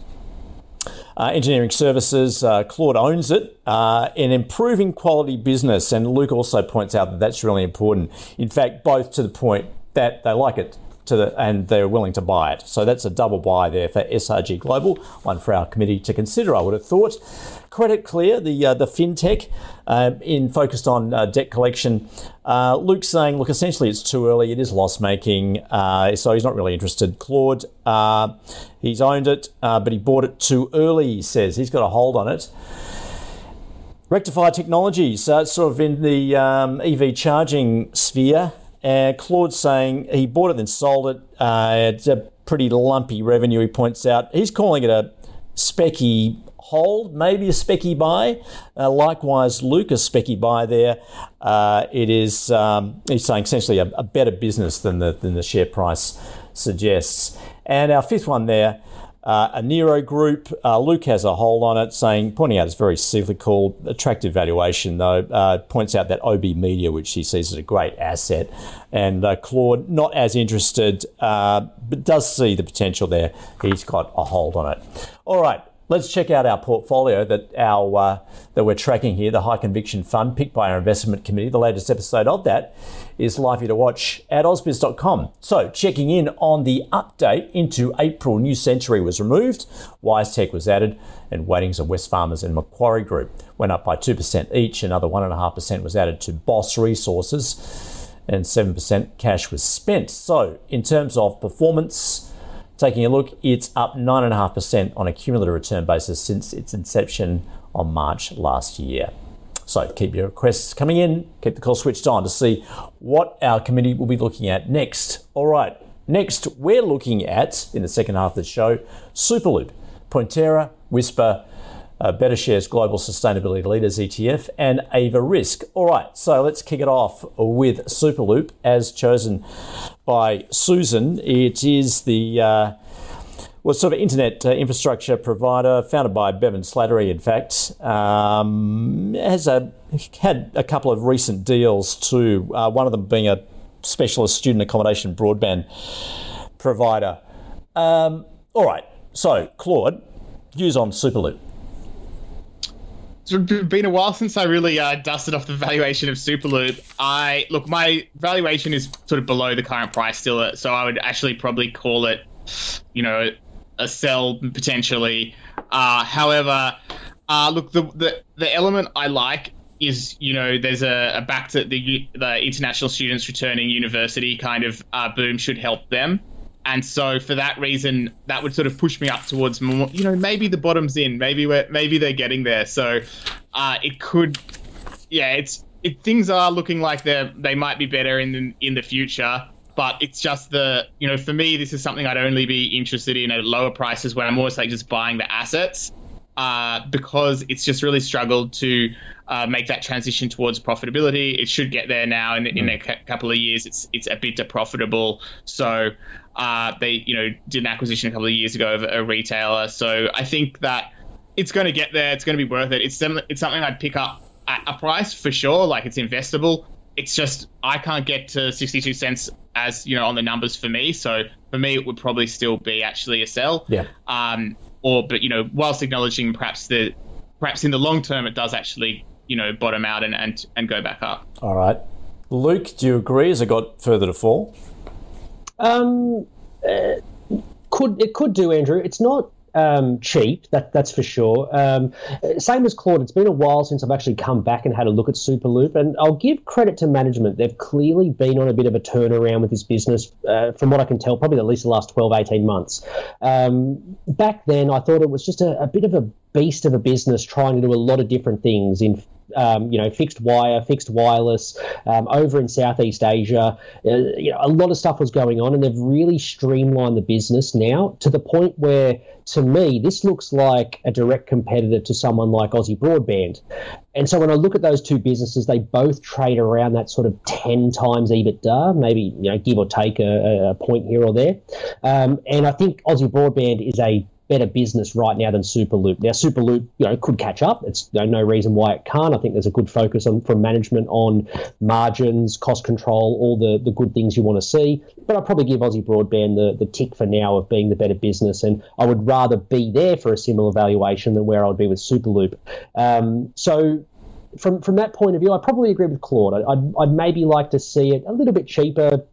[SPEAKER 1] Uh, engineering services, uh, Claude owns it, an improving quality business, and Luke also points out that that's really important. In fact, both to the point that they like it to the, and they're willing to buy it. So that's a double buy there for SRG Global, one for our committee to consider, I would have thought. Credit Clear, the uh, the fintech, uh, in focused on uh, debt collection. Uh, Luke's saying, look, essentially it's too early. It is loss making, uh, so he's not really interested. Claude, uh, he's owned it, but he bought it too early. He says he's got a hold on it. Rectifier Technologies, sort of in the um, EV charging sphere. And Claude's saying he bought it then sold it. Uh, it's a pretty lumpy revenue, he points out. He's calling it a specky hold, maybe a specky buy. Uh, likewise, Luke, a specky buy there. Uh, it is, um, he's saying essentially a, a, better business than the, than the share price suggests. And our fifth one there, uh, Enero group, uh, Luke has a hold on it, saying, pointing out it's very cyclical, attractive valuation though. Uh, points out that OB Media, which he sees as a great asset, and uh, Claude not as interested, uh, but does see the potential there. He's got a hold on it. All right, let's check out our portfolio that our uh, that we're tracking here, the High Conviction Fund, picked by our investment committee. The latest episode of that is live here to watch at ausbiz.com. So, checking in on the update into April, New Century was removed, WiseTech was added, and weightings of Wesfarmers and Macquarie Group went up by 2% each. Another 1.5% was added to Boss Resources, and 7% cash was spent. So, in terms of performance, taking a look, it's up 9.5% on a cumulative return basis since its inception on March last year. So keep your requests coming in, keep the call switched on to see what our committee will be looking at next. All right, next we're looking at, in the second half of the show, Superloop, Pointerra, Whispir, uh, BetaShares Global Sustainability Leaders ETF, and Ava Risk. All right, so let's kick it off with Superloop as chosen by Susan. It is the uh, well, sort of internet uh, infrastructure provider founded by Bevan Slattery, in fact, um, has a, had a couple of recent deals too. Uh, one of them being a specialist student accommodation broadband provider. Um, all right, so Claude, views on Superloop.
[SPEAKER 2] It's been a while since I really uh, dusted off the valuation of Superloop. I look, my valuation is sort of below the current price still, so I would actually probably call it, you know, a sell potentially. Uh, however, uh, look, the, the the element I like is you know there's a, a back to the the international students returning university kind of uh, boom should help them. And so for that reason, that would sort of push me up towards more, you know, maybe the bottom's in, maybe we're, maybe they're getting there. So uh, it could, yeah, it's it, things are looking like they they might be better in the, in the future but it's just the you know for me this is something I'd only be interested in at lower prices when I'm always like just buying the assets uh, because it's just really struggled to uh, make that transition towards profitability. It should get there now in, in a c- couple of years. It's it's a bit profitable. So uh, they you know did an acquisition a couple of years ago of a retailer. So I think that it's going to get there. It's going to be worth it. It's it's something I'd pick up at a price for sure. Like it's investable it's just I can't get to 62 cents as you know on the numbers for me. So for me, it would probably still be actually a sell.
[SPEAKER 1] Yeah.
[SPEAKER 2] Um. Or, but you know, whilst acknowledging perhaps the perhaps in the long term, it does actually you know bottom out and and, and go back up.
[SPEAKER 1] All right, Luke, do you agree? Has it got further to fall?
[SPEAKER 3] Um. Uh, could it could do, Andrew? It's not um, cheap, that, that's for sure. Um, same as Claude, it's been a while since I've actually come back and had a look at Superloop, and I'll give credit to management. They've clearly been on a bit of a turnaround with this business, uh, from what I can tell, probably at least the last 12, 18 months. Um, back then, I thought it was just a, a bit of a beast of a business trying to do a lot of different things in um, you know, fixed wire, fixed wireless, um, over in Southeast Asia. Uh, you know, a lot of stuff was going on, and they've really streamlined the business now to the point where, to me, this looks like a direct competitor to someone like Aussie Broadband. And so when I look at those two businesses, they both trade around that sort of 10 times EBITDA, maybe, you know, give or take a, a point here or there. Um, and I think Aussie Broadband is a better business right now than Superloop. Now, Superloop, you know, could catch up. It's you know, no reason why it can't. I think there's a good focus on from management on margins, cost control, all the, the good things you want to see. But I'd probably give Aussie Broadband the, the tick for now of being the better business, and I would rather be there for a similar valuation than where I would be with Superloop. Um, so from from that point of view, I probably agree with Claude. I'd, I'd maybe like to see it a little bit cheaper,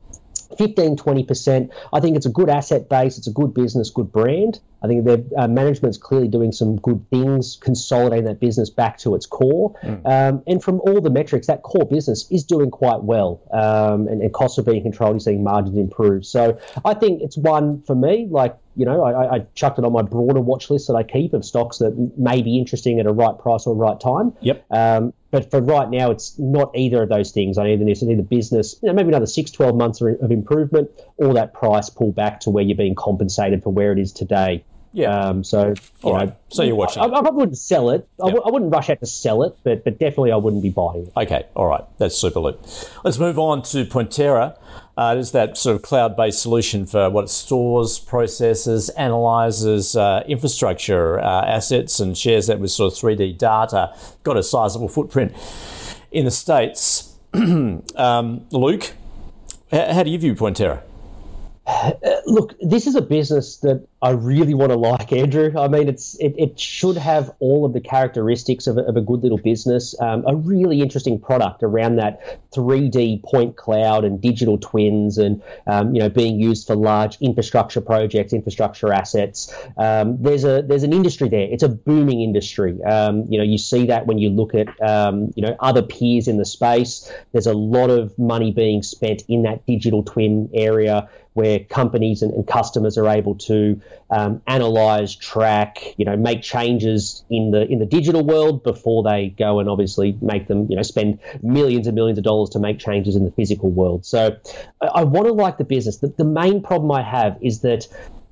[SPEAKER 3] 15, 20%. I think it's a good asset base. It's a good business, good brand. I think their uh, management's clearly doing some good things, consolidating that business back to its core. Mm. Um, and from all the metrics, that core business is doing quite well. Um, and, and, costs are being controlled. You're seeing margins improve. So I think it's one for me. Like, you know, I, I chucked it on my broader watch list that I keep of stocks that may be interesting at a right price or right time.
[SPEAKER 1] Yep.
[SPEAKER 3] Um, but for right now, it's not either of those things. I either need to need the business, you know, maybe another six, 12 months of improvement, or that price pull back to where you're being compensated for where it is today.
[SPEAKER 1] Yeah.
[SPEAKER 3] Um, so, you know,
[SPEAKER 1] so you're watching.
[SPEAKER 3] I, I, probably wouldn't sell it. I w- I wouldn't rush out to sell it, but but definitely I wouldn't be buying it.
[SPEAKER 1] Okay. All right. That's Superloop. Let's move on to Pointerra. Uh, it is that sort of cloud-based solution for what it stores, processes, analyzes uh, infrastructure uh, assets, and shares that with sort of 3D data. Got a sizable footprint in the states. um, Luke, how do you view Pointerra?
[SPEAKER 3] look, this is a business that I really want to like Andrew. I mean, it's it, it should have all of the characteristics of a, of a good little business. Um, a really interesting product around that 3D point cloud and digital twins, and um, you know being used for large infrastructure projects, infrastructure assets. Um, there's a there's an industry there. It's a booming industry. Um, you know, you see that when you look at um, you know other peers in the space. There's a lot of money being spent in that digital twin area where companies and, and customers are able to um, analyze, track, you know, make changes in the in the digital world before they go and obviously make them, you know, spend millions and millions of dollars to make changes in the physical world. So I, I want to like the business. The, the main problem I have is that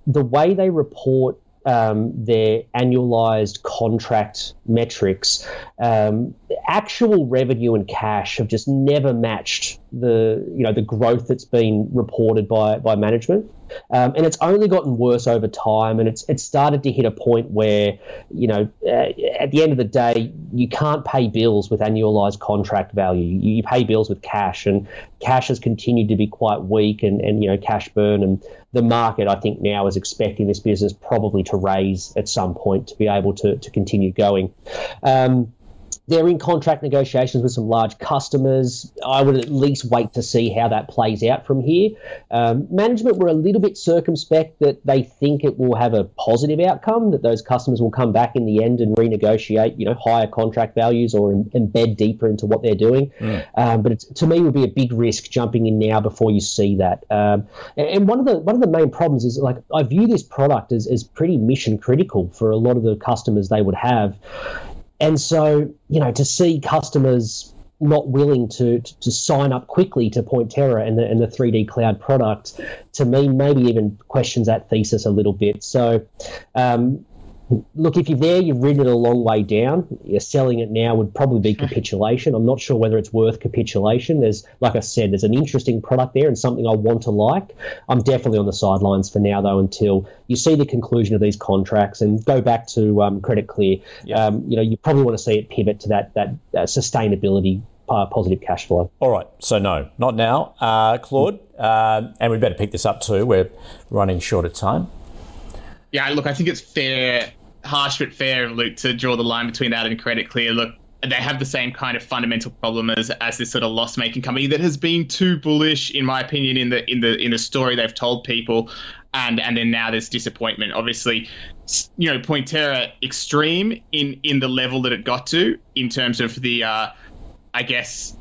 [SPEAKER 3] the way they report um, their annualized contract metrics, um, actual revenue and cash have just never matched the you know the growth that's been reported by by management. Um, and it's only gotten worse over time, and it's it's started to hit a point where, you know, uh, at the end of the day, you can't pay bills with annualized contract value. You, you, pay bills with cash, and cash has continued to be quite weak, and, and you know, cash burn, and the market, I think, now is expecting this business probably to raise at some point to be able to to continue going. Um, they're in contract negotiations with some large customers. I would at least wait to see how that plays out from here. Um, management were a little bit circumspect that they think it will have a positive outcome, that those customers will come back in the end and renegotiate, you know, higher contract values or em- embed deeper into what they're doing. Mm. Um, but to me, it would be a big risk jumping in now before you see that. Um, and one of the one of the main problems is like I view this product as, as pretty mission critical for a lot of the customers they would have and so, you know, to see customers not willing to, to, to sign up quickly to Pointerra and the, and the 3D cloud product, to me, maybe even questions that thesis a little bit. So, um, look, if you're there, you've ridden it a long way down. You're selling it now would probably be capitulation. I'm not sure whether it's worth capitulation. There's, like I said, there's an interesting product there and something I want to like. I'm definitely on the sidelines for now, though, until you see the conclusion of these contracts and go back to um, Credit Clear. Um, you know, you probably want to see it pivot to that that uh, sustainability uh, positive cash flow.
[SPEAKER 1] All right, so no, not now, uh, Claude, uh, and we better pick this up too. We're running short of time.
[SPEAKER 2] Yeah, look, I think it's fair harsh but fair Luke to draw the line between that and Credit Clear. Look, they have the same kind of fundamental problem as, as this sort of loss making company that has been too bullish, in my opinion, in the in the in the story they've told people, and and then now there's disappointment. Obviously, you know, Pointerra extreme in in the level that it got to in terms of the, uh, I guess,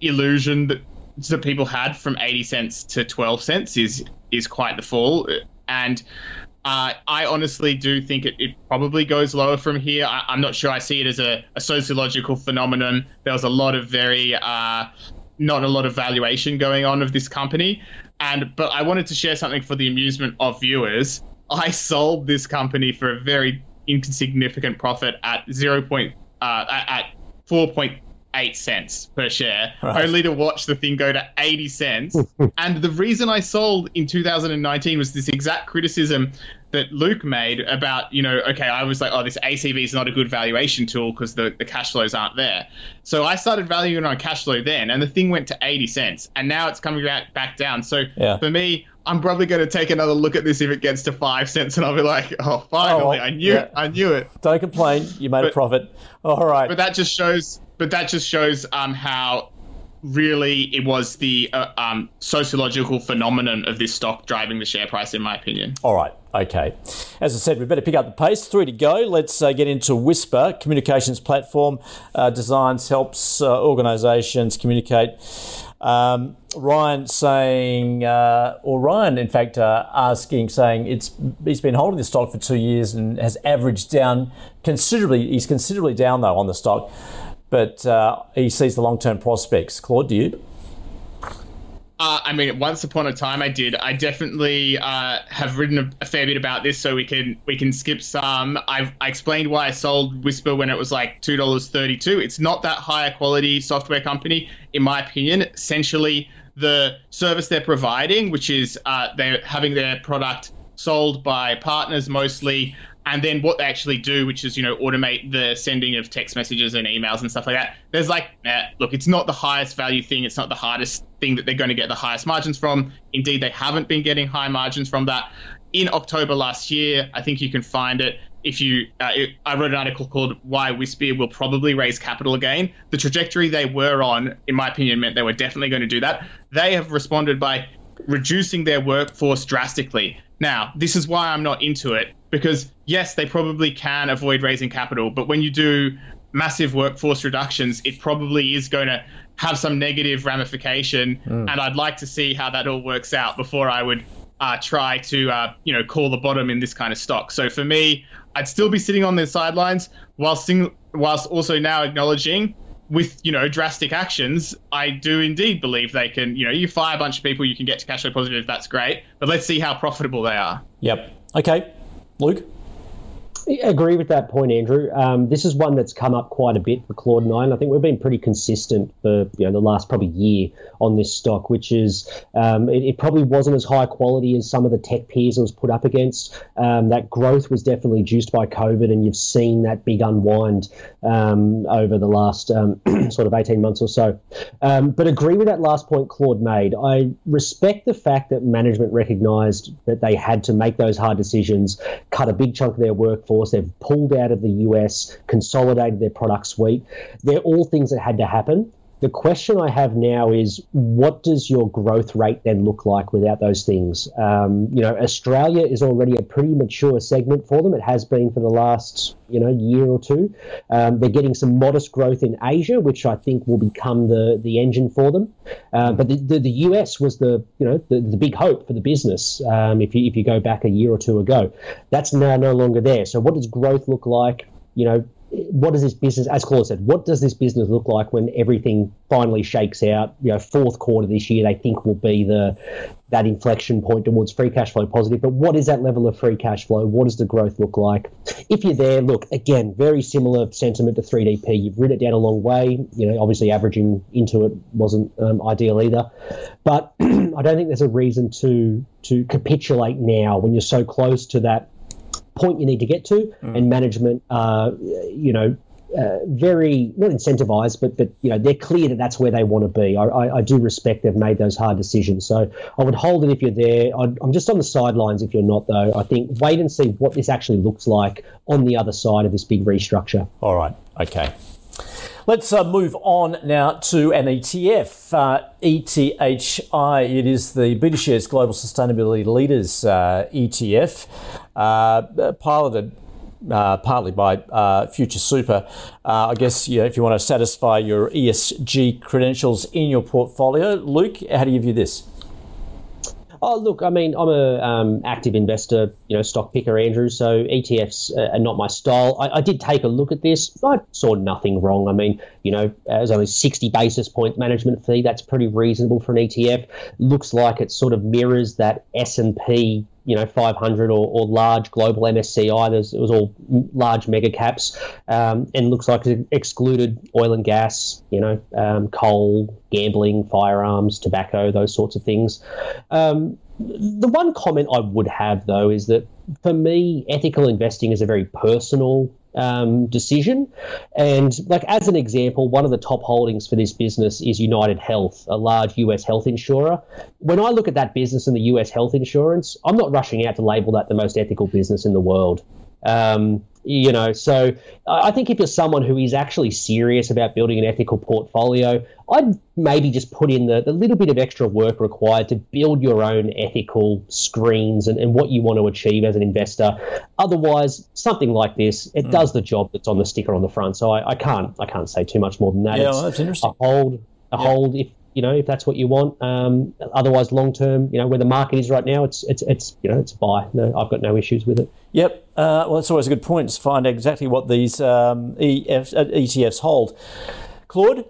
[SPEAKER 2] illusion that that people had from 80 cents to 12 cents is is quite the fall, and uh, I honestly do think it, it, probably goes lower from here. I, am not sure I see it as a, a, sociological phenomenon. There was a lot of very, uh, not a lot of valuation going on of this company. And but I wanted to share something for the amusement of viewers. I sold this company for a very insignificant profit at zero point uh, at four point eight cents per share, right. only to watch the thing go to 80 cents. and the reason I sold in 2019 was this exact criticism that Luke made about, you know, okay, I was like, oh, this ACV is not a good valuation tool because the, the cash flows aren't there. So I started valuing on cash flow then, and the thing went to 80 cents, and now it's coming back, back down. So yeah. for me, I'm probably going to take another look at this if it gets to five cents, and I'll be like, oh, finally, oh, well, I knew, yeah. I knew it.
[SPEAKER 1] Don't complain, you made but, a profit. All right.
[SPEAKER 2] But that just shows but that just shows um, how really it was the uh, um, sociological phenomenon of this stock driving the share price, in my opinion.
[SPEAKER 1] All right. Okay. As I said, we better pick up the pace. Three to go. Let's uh, get into Whispir, communications platform, uh, designs, helps uh, organisations communicate. Um, Ryan saying, uh, or Ryan, in fact, uh, asking, saying it's he's been holding the stock for two years and has averaged down considerably. He's considerably down though on the stock but uh, he sees the long term prospects. Claude, do you?
[SPEAKER 2] Uh, I mean, once upon a time, I did. I definitely uh, have written a, a, fair bit about this, so we can we can skip some. I've I explained why I sold Whispir when it was like two dollars thirty two. It's not that higher quality software company, in my opinion. Essentially, the service they're providing, which is uh, they're having their product sold by partners mostly and then what they actually do, which is you know automate the sending of text messages and emails and stuff like that. There's like, look, it's not the highest value thing. It's not the hardest thing that they're going to get the highest margins from. Indeed, they haven't been getting high margins from that. in October last year. I think you can find it if you, uh, I wrote an article called "Why Whispir Will Probably Raise Capital Again." The trajectory they were on, in my opinion, meant they were definitely going to do that. They have responded by reducing their workforce drastically. Now, this is why I'm not into it because yes, they probably can avoid raising capital, but when you do massive workforce reductions, it probably is going to have some negative ramification, mm. and I'd like to see how that all works out before I would uh, try to uh, you know call the bottom in this kind of stock. So for me, I'd still be sitting on the sidelines whilst sing- whilst also now acknowledging with you know drastic actions, I do indeed believe they can. You know, you fire a bunch of people, you can get to cash flow positive. That's great, but let's see how profitable they are.
[SPEAKER 1] Yep. Okay, Luke
[SPEAKER 3] agree with that point, Andrew. Um, this is one that's come up quite a bit for Claude Nine. I think we've been pretty consistent for you know the last probably year on this stock, which is um, it, it, probably wasn't as high quality as some of the tech peers it was put up against. Um, that growth was definitely juiced by COVID, and you've seen that big unwind um, over the last um, sort of eighteen months or so. Um, but agree with that last point Claude made. I respect the fact that management recognised that they had to make those hard decisions, cut a big chunk of their workforce They've pulled out of the US, consolidated their product suite. They're all things that had to happen. The question I have now is what does your growth rate then look like without those things? Um, you know, Australia is already a pretty mature segment for them. It has been for the last, you know, year or two. Um, they're getting some modest growth in Asia, which I think will become the, the engine for them. Uh, but the, the, the, US was the, you know, the, the big hope for the business um, if, you, if you go back a year or two ago. That's now no longer there. So what does growth look like? You know, what does this business, as Claude said, what does this business look like when everything finally shakes out? You know, fourth quarter this year, they think will be the that inflection point towards free cash flow positive. But what is that level of free cash flow? What does the growth look like? If you're there, look again, very similar sentiment to 3DP. You've written it down a long way. You know, obviously averaging into it wasn't um, ideal either, but I don't think there's a reason to to capitulate now when you're so close to that point you need to get to, mm. and management, uh, you know, uh, very not incentivized, but but you know they're clear that that's where they want to be. I, I, I, do respect they've made those hard decisions, so I would hold it if you're there. i am just on the sidelines if you're not, though. I think wait and see what this actually looks like on the other side of this big restructure.
[SPEAKER 1] All right, okay. Let's uh, move on now to an ETF, uh, ETHI. It is the BetaShares Global Sustainability Leaders uh, ETF, uh, piloted uh, partly by uh, Future Super. I guess you know, if you want to satisfy your ESG credentials in your portfolio. Luke, how do you view this?
[SPEAKER 3] Oh, look, I mean, I'm a um, active investor, you know, stock picker, Andrew. So ETFs are not my style. I, I, did take a look at this. I saw nothing wrong. I mean, you know, there's only 60 basis point management fee. That's pretty reasonable for an ETF. Looks like it sort of mirrors that S and P you know 500 or, or large global MSCI. There's, it was all large mega caps, um, and looks like it excluded oil and gas, you know, um, coal, gambling, firearms, tobacco, those sorts of things. Um, the one comment I would have though is that for me, ethical investing is a very personal um, decision. And like as an example, one of the top holdings for this business is United Health, a large US health insurer. When I look at that business and the US health insurance, I'm not rushing out to label that the most ethical business in the world. Um, you know, so I think if you're someone who is actually serious about building an ethical portfolio, I'd maybe just put in the, the little bit of extra work required to build your own ethical screens and, and what you want to achieve as an investor. Otherwise, something like this, it mm. does the job that's on the sticker on the front. So I, I can't I can't say too much more than that.
[SPEAKER 1] Yeah, well, that's interesting.
[SPEAKER 3] A hold a yeah. hold if you know, if that's what you want. Um, otherwise, long term, you know, where the market is right now, it's it's it's you know, it's a buy. No, I've got no issues with it.
[SPEAKER 1] Yep. Uh, well, it's always a good point to find exactly what these um, EF, uh, ETFs hold. Claude.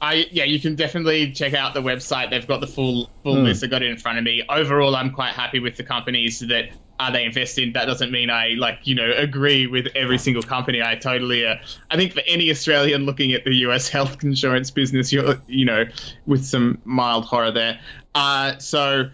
[SPEAKER 2] I yeah, you can definitely check out the website. They've got the full full mm. list. I got it in front of me. Overall, I'm quite happy with the companies that are they invest in. That doesn't mean I like you know agree with every single company. I totally. Uh, I think for any Australian looking at the U.S. health insurance business, you're you know with some mild horror there. Uh, so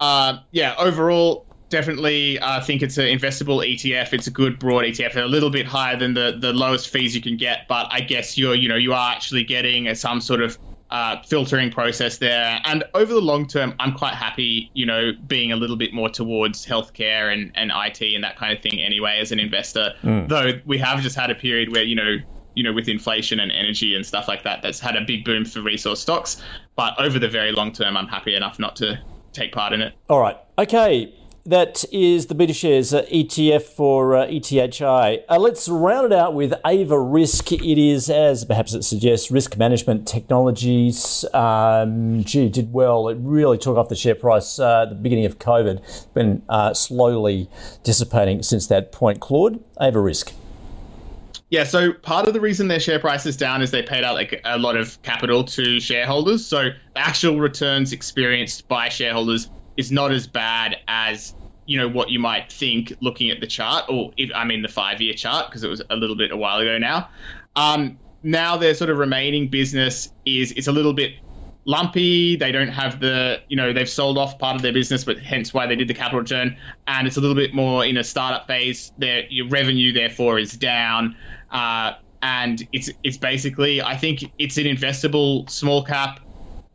[SPEAKER 2] uh, yeah, overall. Definitely, I uh, think it's an investable ETF. It's a good broad ETF. A little bit higher than the, the lowest fees you can get, but I guess you're you know you are actually getting some sort of uh, filtering process there. And over the long term, I'm quite happy, you know, being a little bit more towards healthcare and, and IT and that kind of thing anyway as an investor. Mm. Though we have just had a period where, you know, you know, with inflation and energy and stuff like that, that's had a big boom for resource stocks. But over the very long term, I'm happy enough not to take part in it.
[SPEAKER 1] All right. Okay. That is the BetaShares uh, ETF for uh, ETHI. Uh, let's round it out with Ava Risk. It is, as perhaps it suggests, risk management technologies. Um, gee, did well. It really took off the share price uh, at the beginning of COVID. It's been uh, slowly dissipating since that point. Claude, Ava Risk.
[SPEAKER 2] Yeah, so part of the reason their share price is down is they paid out like a lot of capital to shareholders. So actual returns experienced by shareholders is not as bad as you know what you might think looking at the chart, or if, I mean the five-year chart because it was a little bit a while ago now. Um, now their sort of remaining business is it's a little bit lumpy. They don't have the, you know, they've sold off part of their business, but hence why they did the capital return. And it's a little bit more in a startup phase. Their your revenue, therefore, is down. Uh, and it's it's basically, I think it's an investable small cap.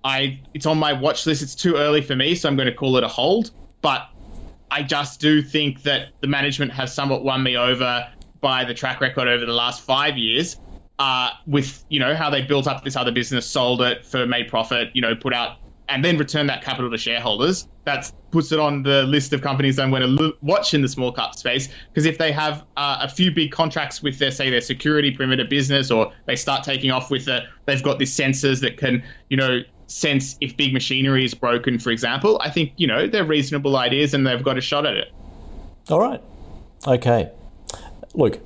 [SPEAKER 2] I it's on my watch list. It's too early for me, so I'm going to call it a hold. But I just do think that the management has somewhat won me over by the track record over the last five years. Uh, with you know how they built up this other business, sold it for made profit, you know, put out and then return that capital to shareholders. That puts it on the list of companies I'm going to lo- watch in the small cap space because if they have uh, a few big contracts with their say their security perimeter business, or they start taking off with the they've got these sensors that can you know sense if big machinery is broken, for example. I think you know they're reasonable ideas and they've got a shot at it.
[SPEAKER 1] All right. Okay. Luke.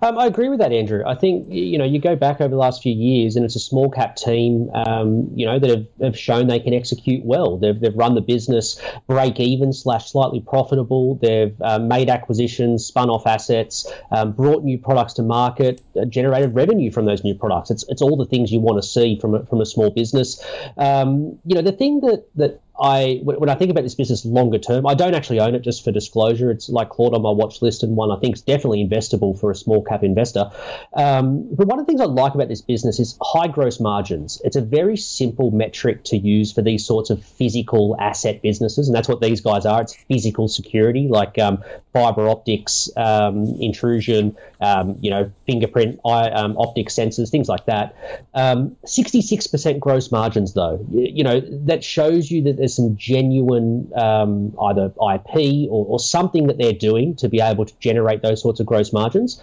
[SPEAKER 3] Um, I agree with that, Andrew. I think you know you go back over the last few years, and it's a small cap team, um, you know, that have, have, shown they can execute well. They've, they've run the business break even slash slightly profitable. They've um, made acquisitions, spun off assets, um, brought new products to market, uh, generated revenue from those new products. It's, it's all the things you want to see from a, from a small business. Um, you know, the thing that that I when I think about this business longer term, I don't actually own it just for disclosure. It's like Claude on my watch list and one I think is definitely investable for a small cap investor. Um, but one of the things I like about this business is high gross margins. It's a very simple metric to use for these sorts of physical asset businesses, and that's what these guys are. It's physical security, like um, fiber optics, um, intrusion, um, you know, fingerprint, eye, um, optic sensors, things like that. 66% um, gross margins, though, you, you know, that shows you that there's some genuine um, either IP or, or, something that they're doing to be able to generate those sorts of gross margins.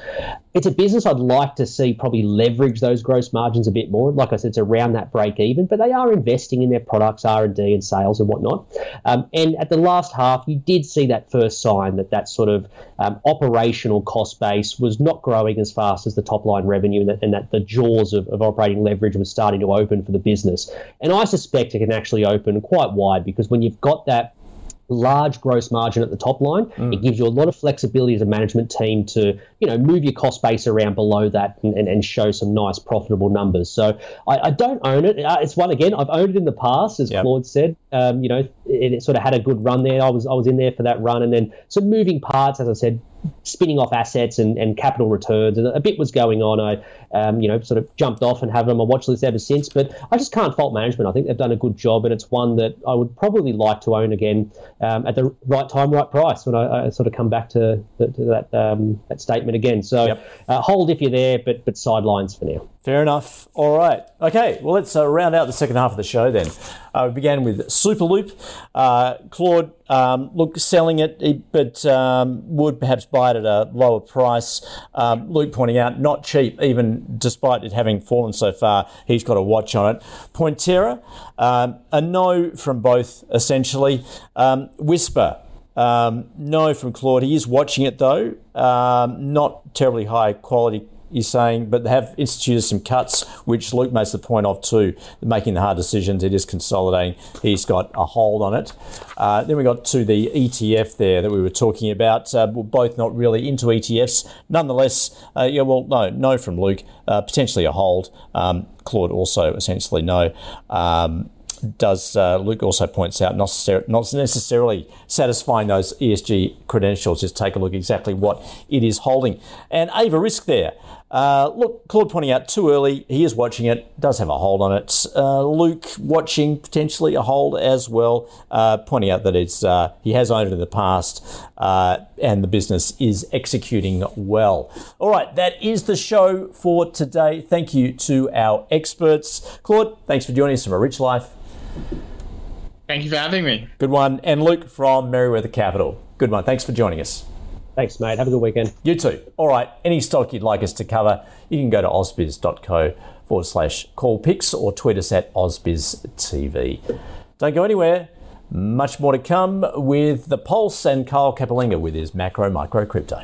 [SPEAKER 3] It's a business I'd like to see probably leverage those gross margins a bit more. Like I said, it's around that break even, but they are investing in their products, R and D, and sales and whatnot. Um, and at the last half, you did see that first sign that that sort of um, operational cost base was not growing as fast as the top line revenue, and that, and that the jaws of, of operating leverage was starting to open for the business. And I suspect it can actually open quite wide wide because when you've got that large gross margin at the top line. Mm. It gives you a lot of flexibility as a management team to, you know, move your cost base around below that and, and, and show some nice profitable numbers. So I, I, don't own it. Uh, it's one again. I've owned it in the past, as yep. Claude said. Um, you know, it, it, sort of had a good run there. I was I was in there for that run, and then some moving parts, as I said, spinning off assets and, and capital returns, and a bit was going on. I, um, you know, sort of jumped off and have it on my watch list ever since. But I just can't fault management. I think they've done a good job, and it's one that I would probably like to own again um, at the right time, right price. When I, I sort of come back to, to that um, that statement again. So yep. uh, hold if you're there, but but sidelines for now.
[SPEAKER 1] Fair enough. All right. Okay. Well, let's uh, round out the second half of the show then. Uh, we began with Superloop. Uh, Claude, um, look, selling it, but um, would perhaps buy it at a lower price. Um, Luke pointing out, not cheap, even despite it having fallen so far. He's got a watch on it. Pointerra, um, a no from both, essentially. Um, Whispir, um, no from Claude. He is watching it though. Um, not terribly high quality you're saying, but they have instituted some cuts, which Luke makes the point of too, making the hard decisions. It is consolidating. He's got a hold on it. Uh, then we got to the ETF there that we were talking about. Uh, we're both not really into ETFs. Nonetheless, uh, yeah, well, no, no from Luke. Uh, potentially a hold. Um, Claude also essentially no. Um, does uh, Luke also points out not, not necessarily satisfying those ESG credentials. Just take a look exactly what it is holding. And Ava Risk there. Uh, look, Claude pointing out too early. He is watching it, does have a hold on it. Uh, Luke watching potentially a hold as well, uh, pointing out that it's uh, he has owned it in the past uh, and the business is executing well. All right, that is the show for today. Thank you to our experts. Claude, thanks for joining us from A Rich Life.
[SPEAKER 2] Thank you for having me.
[SPEAKER 1] Good one. And Luke from Merewether Capital. Good one. Thanks for joining us.
[SPEAKER 3] Thanks, mate. Have a good weekend.
[SPEAKER 1] You too. All right. Any stock you'd like us to cover, you can go to ausbiz.co forward slash call picks or tweet us at ausbiztv. Don't go anywhere. Much more to come with the Pulse and Kyle Capolinga with his macro micro crypto.